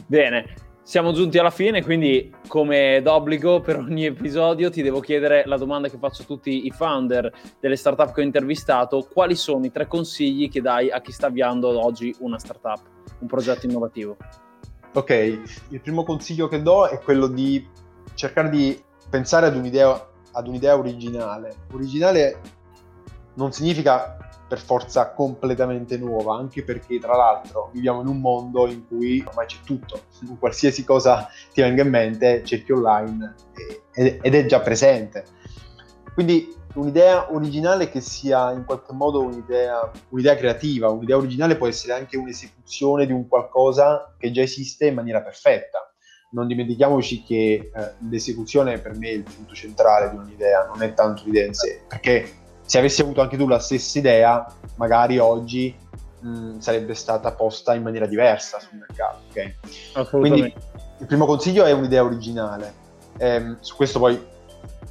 Bene, siamo giunti alla fine, quindi come d'obbligo per ogni episodio ti devo chiedere la domanda che faccio a tutti i founder delle startup che ho intervistato, quali sono i tre consigli che dai a chi sta avviando oggi una startup, un progetto innovativo? Ok, il primo consiglio che do è quello di cercare di pensare ad un'idea, ad un'idea originale. Originale non significa per forza completamente nuova, anche perché tra l'altro viviamo in un mondo in cui ormai c'è tutto, qualsiasi cosa ti venga in mente cerchi online ed è già presente. Quindi un'idea originale che sia in qualche modo un'idea, un'idea, creativa, un'idea originale può essere anche un'esecuzione di un qualcosa che già esiste in maniera perfetta. Non dimentichiamoci che eh, l'esecuzione per me è il punto centrale di un'idea, non è tanto l'idea in sé, perché se avessi avuto anche tu la stessa idea, magari oggi mh, sarebbe stata posta in maniera diversa sul mercato. Okay? Quindi il primo consiglio è un'idea originale. Eh, su questo poi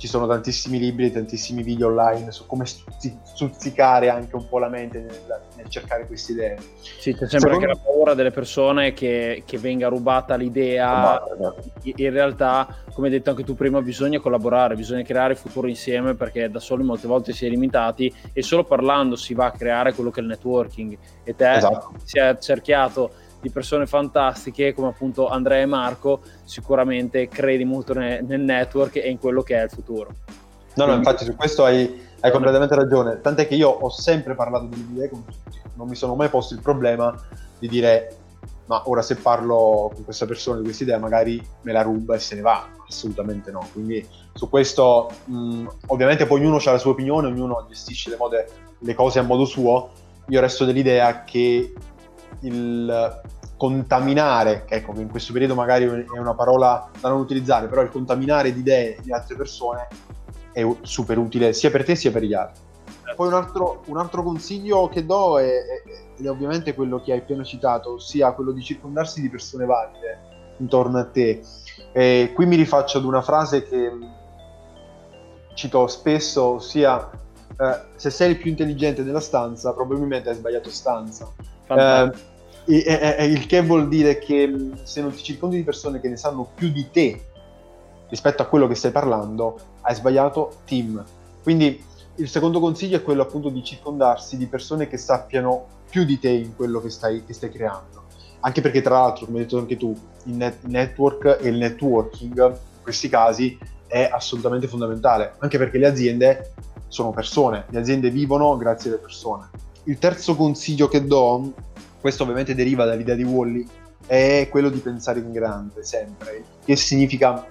ci sono tantissimi libri, tantissimi video online su come stuzzicare anche un po' la mente nel, nel cercare queste idee. Sì, c'è sempre Secondo... anche la paura delle persone che, che venga rubata l'idea. Rubata, esatto. In realtà, come hai detto anche tu prima, bisogna collaborare, bisogna creare futuro insieme perché da soli molte volte si è limitati e solo parlando si va a creare quello che è il networking. E te esatto. si è cerchiato di persone fantastiche come appunto Andrea e Marco, sicuramente credi molto ne- nel network e in quello che è il futuro. No, no, infatti su questo hai, hai completamente ragione, tant'è che io ho sempre parlato delle idee con tutti, non mi sono mai posto il problema di dire ma ora se parlo con questa persona di questa idea magari me la ruba e se ne va, assolutamente no, quindi su questo mh, ovviamente poi ognuno ha la sua opinione, ognuno gestisce le, mode, le cose a modo suo, io resto dell'idea che il contaminare, che ecco, in questo periodo magari è una parola da non utilizzare, però il contaminare di idee di altre persone è super utile sia per te sia per gli altri. Poi un altro, un altro consiglio che do è, è, è, ovviamente quello che hai appena citato, ossia quello di circondarsi di persone valide intorno a te. E qui mi rifaccio ad una frase che cito spesso, ossia eh, se sei il più intelligente della stanza, probabilmente hai sbagliato stanza. Eh, e, e, e, il che vuol dire che mm, se non ti circondi di persone che ne sanno più di te rispetto a quello che stai parlando, hai sbagliato team. Quindi il secondo consiglio è quello appunto di circondarsi di persone che sappiano più di te in quello che stai, che stai creando. Anche perché tra l'altro, come hai detto anche tu, il net- network e il networking in questi casi è assolutamente fondamentale, anche perché le aziende sono persone, le aziende vivono grazie alle persone. Il terzo consiglio che do questo ovviamente deriva dall'idea di Wally, è quello di pensare in grande sempre, che significa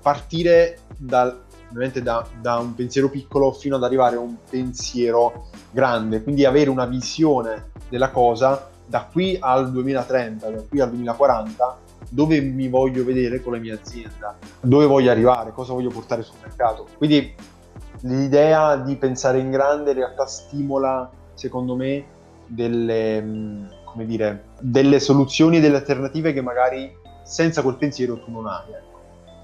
partire dal, da, da, un pensiero piccolo fino ad arrivare a un pensiero grande, quindi avere una visione della cosa da qui al 2030, da qui al 2040, dove mi voglio vedere con la mia azienda, dove voglio arrivare, cosa voglio portare sul mercato. Quindi l'idea di pensare in grande in realtà stimola, secondo me, delle, mm, dire, delle soluzioni e delle alternative che magari senza quel pensiero tu non hai. Ecco.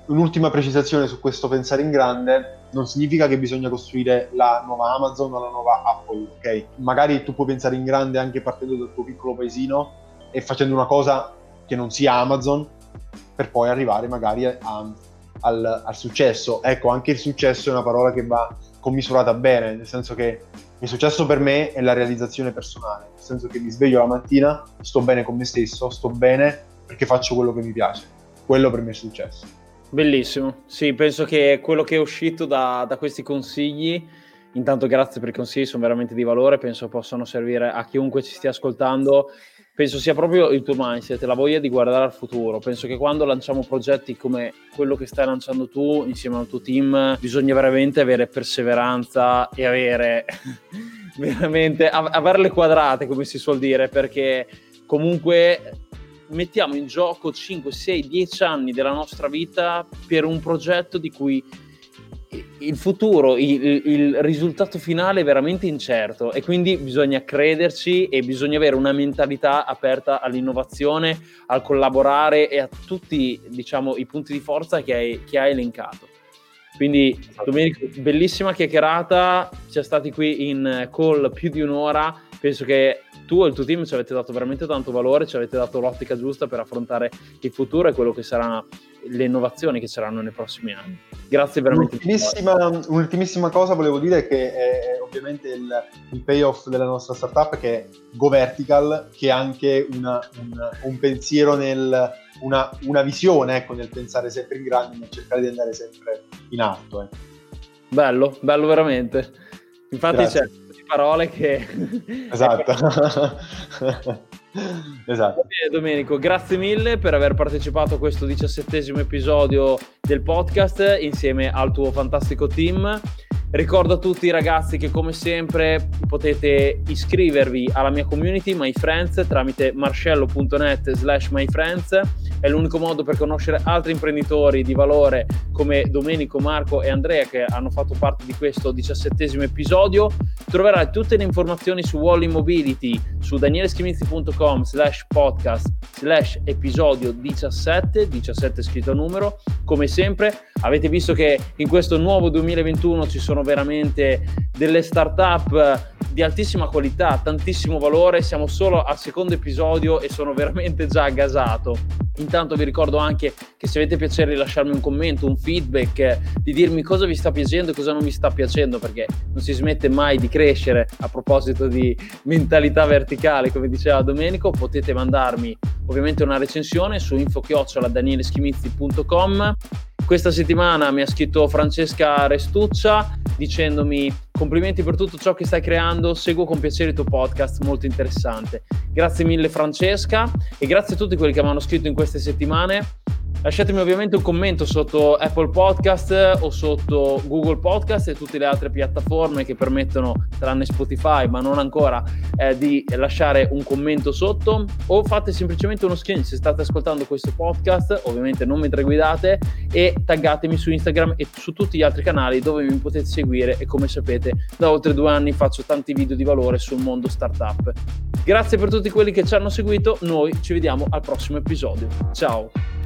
Un'ultima precisazione su questo pensare in grande non significa che bisogna costruire la nuova Amazon o la nuova Apple, ok? Magari tu puoi pensare in grande anche partendo dal tuo piccolo paesino e facendo una cosa che non sia Amazon per poi arrivare magari a, al, al, successo. Ecco, anche il successo è una parola che va commisurata bene, nel senso che il successo per me è la realizzazione personale, nel senso che mi sveglio la mattina, sto bene con me stesso, sto bene perché faccio quello che mi piace. Quello per me è successo. Bellissimo, sì, penso che quello che è uscito da, da questi consigli, intanto grazie per i consigli, sono veramente di valore, penso possano servire a chiunque ci stia ascoltando penso sia proprio il tuo mindset, la voglia di guardare al futuro. Penso che quando lanciamo progetti come quello che stai lanciando tu insieme al tuo team, bisogna veramente avere perseveranza e avere veramente averle quadrate, come si suol dire, perché comunque mettiamo in gioco 5, 6, 10 anni della nostra vita per un progetto di cui il futuro, il, il, risultato finale è veramente incerto e quindi bisogna crederci e bisogna avere una mentalità aperta all'innovazione, al collaborare e a tutti diciamo, i punti di forza che hai, che hai elencato. Quindi Domenico, bellissima chiacchierata, siamo stati qui in call più di un'ora, penso che tu e il tuo team ci avete dato veramente tanto valore, ci avete dato l'ottica giusta per affrontare il futuro e quello che saranno le innovazioni che saranno nei prossimi anni. Grazie veramente. Un'ultimissima, un'ultimissima cosa volevo dire che è, è ovviamente il, il, payoff della nostra startup che è GoVertical, che è anche una, un, un, pensiero nel, una, una visione ecco, nel pensare sempre in grande, nel cercare di andare sempre in alto. Eh. Bello, bello veramente. Infatti Grazie. c'è parole che... Esatto. esatto. Bene, Domenico, grazie mille per aver partecipato a questo diciassettesimo episodio del podcast insieme al tuo fantastico team. Ricordo a tutti ragazzi che come sempre potete iscrivervi alla mia community My Friends tramite marcello.net slash myfriends è l'unico modo per conoscere altri imprenditori di valore come Domenico, Marco e Andrea che hanno fatto parte di questo diciassettesimo episodio. Troverai tutte le informazioni su Wally Mobility su danieleschimizzi.com slash podcast slash episodio 17 17 scritto a numero. Come sempre avete visto che in questo nuovo 2021 ci sono sono veramente delle startup di altissima qualità, tantissimo valore. Siamo solo al secondo episodio e sono veramente già gasato. Intanto vi ricordo anche che se avete piacere di lasciarmi un commento, un feedback, di dirmi cosa vi sta piacendo e cosa non vi sta piacendo, perché non si smette mai di crescere a proposito di mentalità verticale, come diceva Domenico, potete mandarmi ovviamente una recensione su info-danieleschimizzi.com questa settimana mi ha scritto Francesca Restuccia dicendomi complimenti per tutto ciò che stai creando, seguo con piacere il tuo podcast, molto interessante. Grazie mille Francesca e grazie a tutti quelli che mi hanno scritto in queste settimane. Lasciatemi ovviamente un commento sotto Apple Podcast o sotto Google Podcast e tutte le altre piattaforme che permettono, tranne Spotify, ma non ancora, eh, di lasciare un commento sotto o fate semplicemente uno screen se state ascoltando questo podcast, ovviamente non mentre guidate e taggatemi su Instagram e su tutti gli altri canali dove mi potete seguire e come sapete da oltre due anni faccio tanti video di valore sul mondo startup. Grazie per tutti quelli che ci hanno seguito, noi ci vediamo al prossimo episodio. Ciao!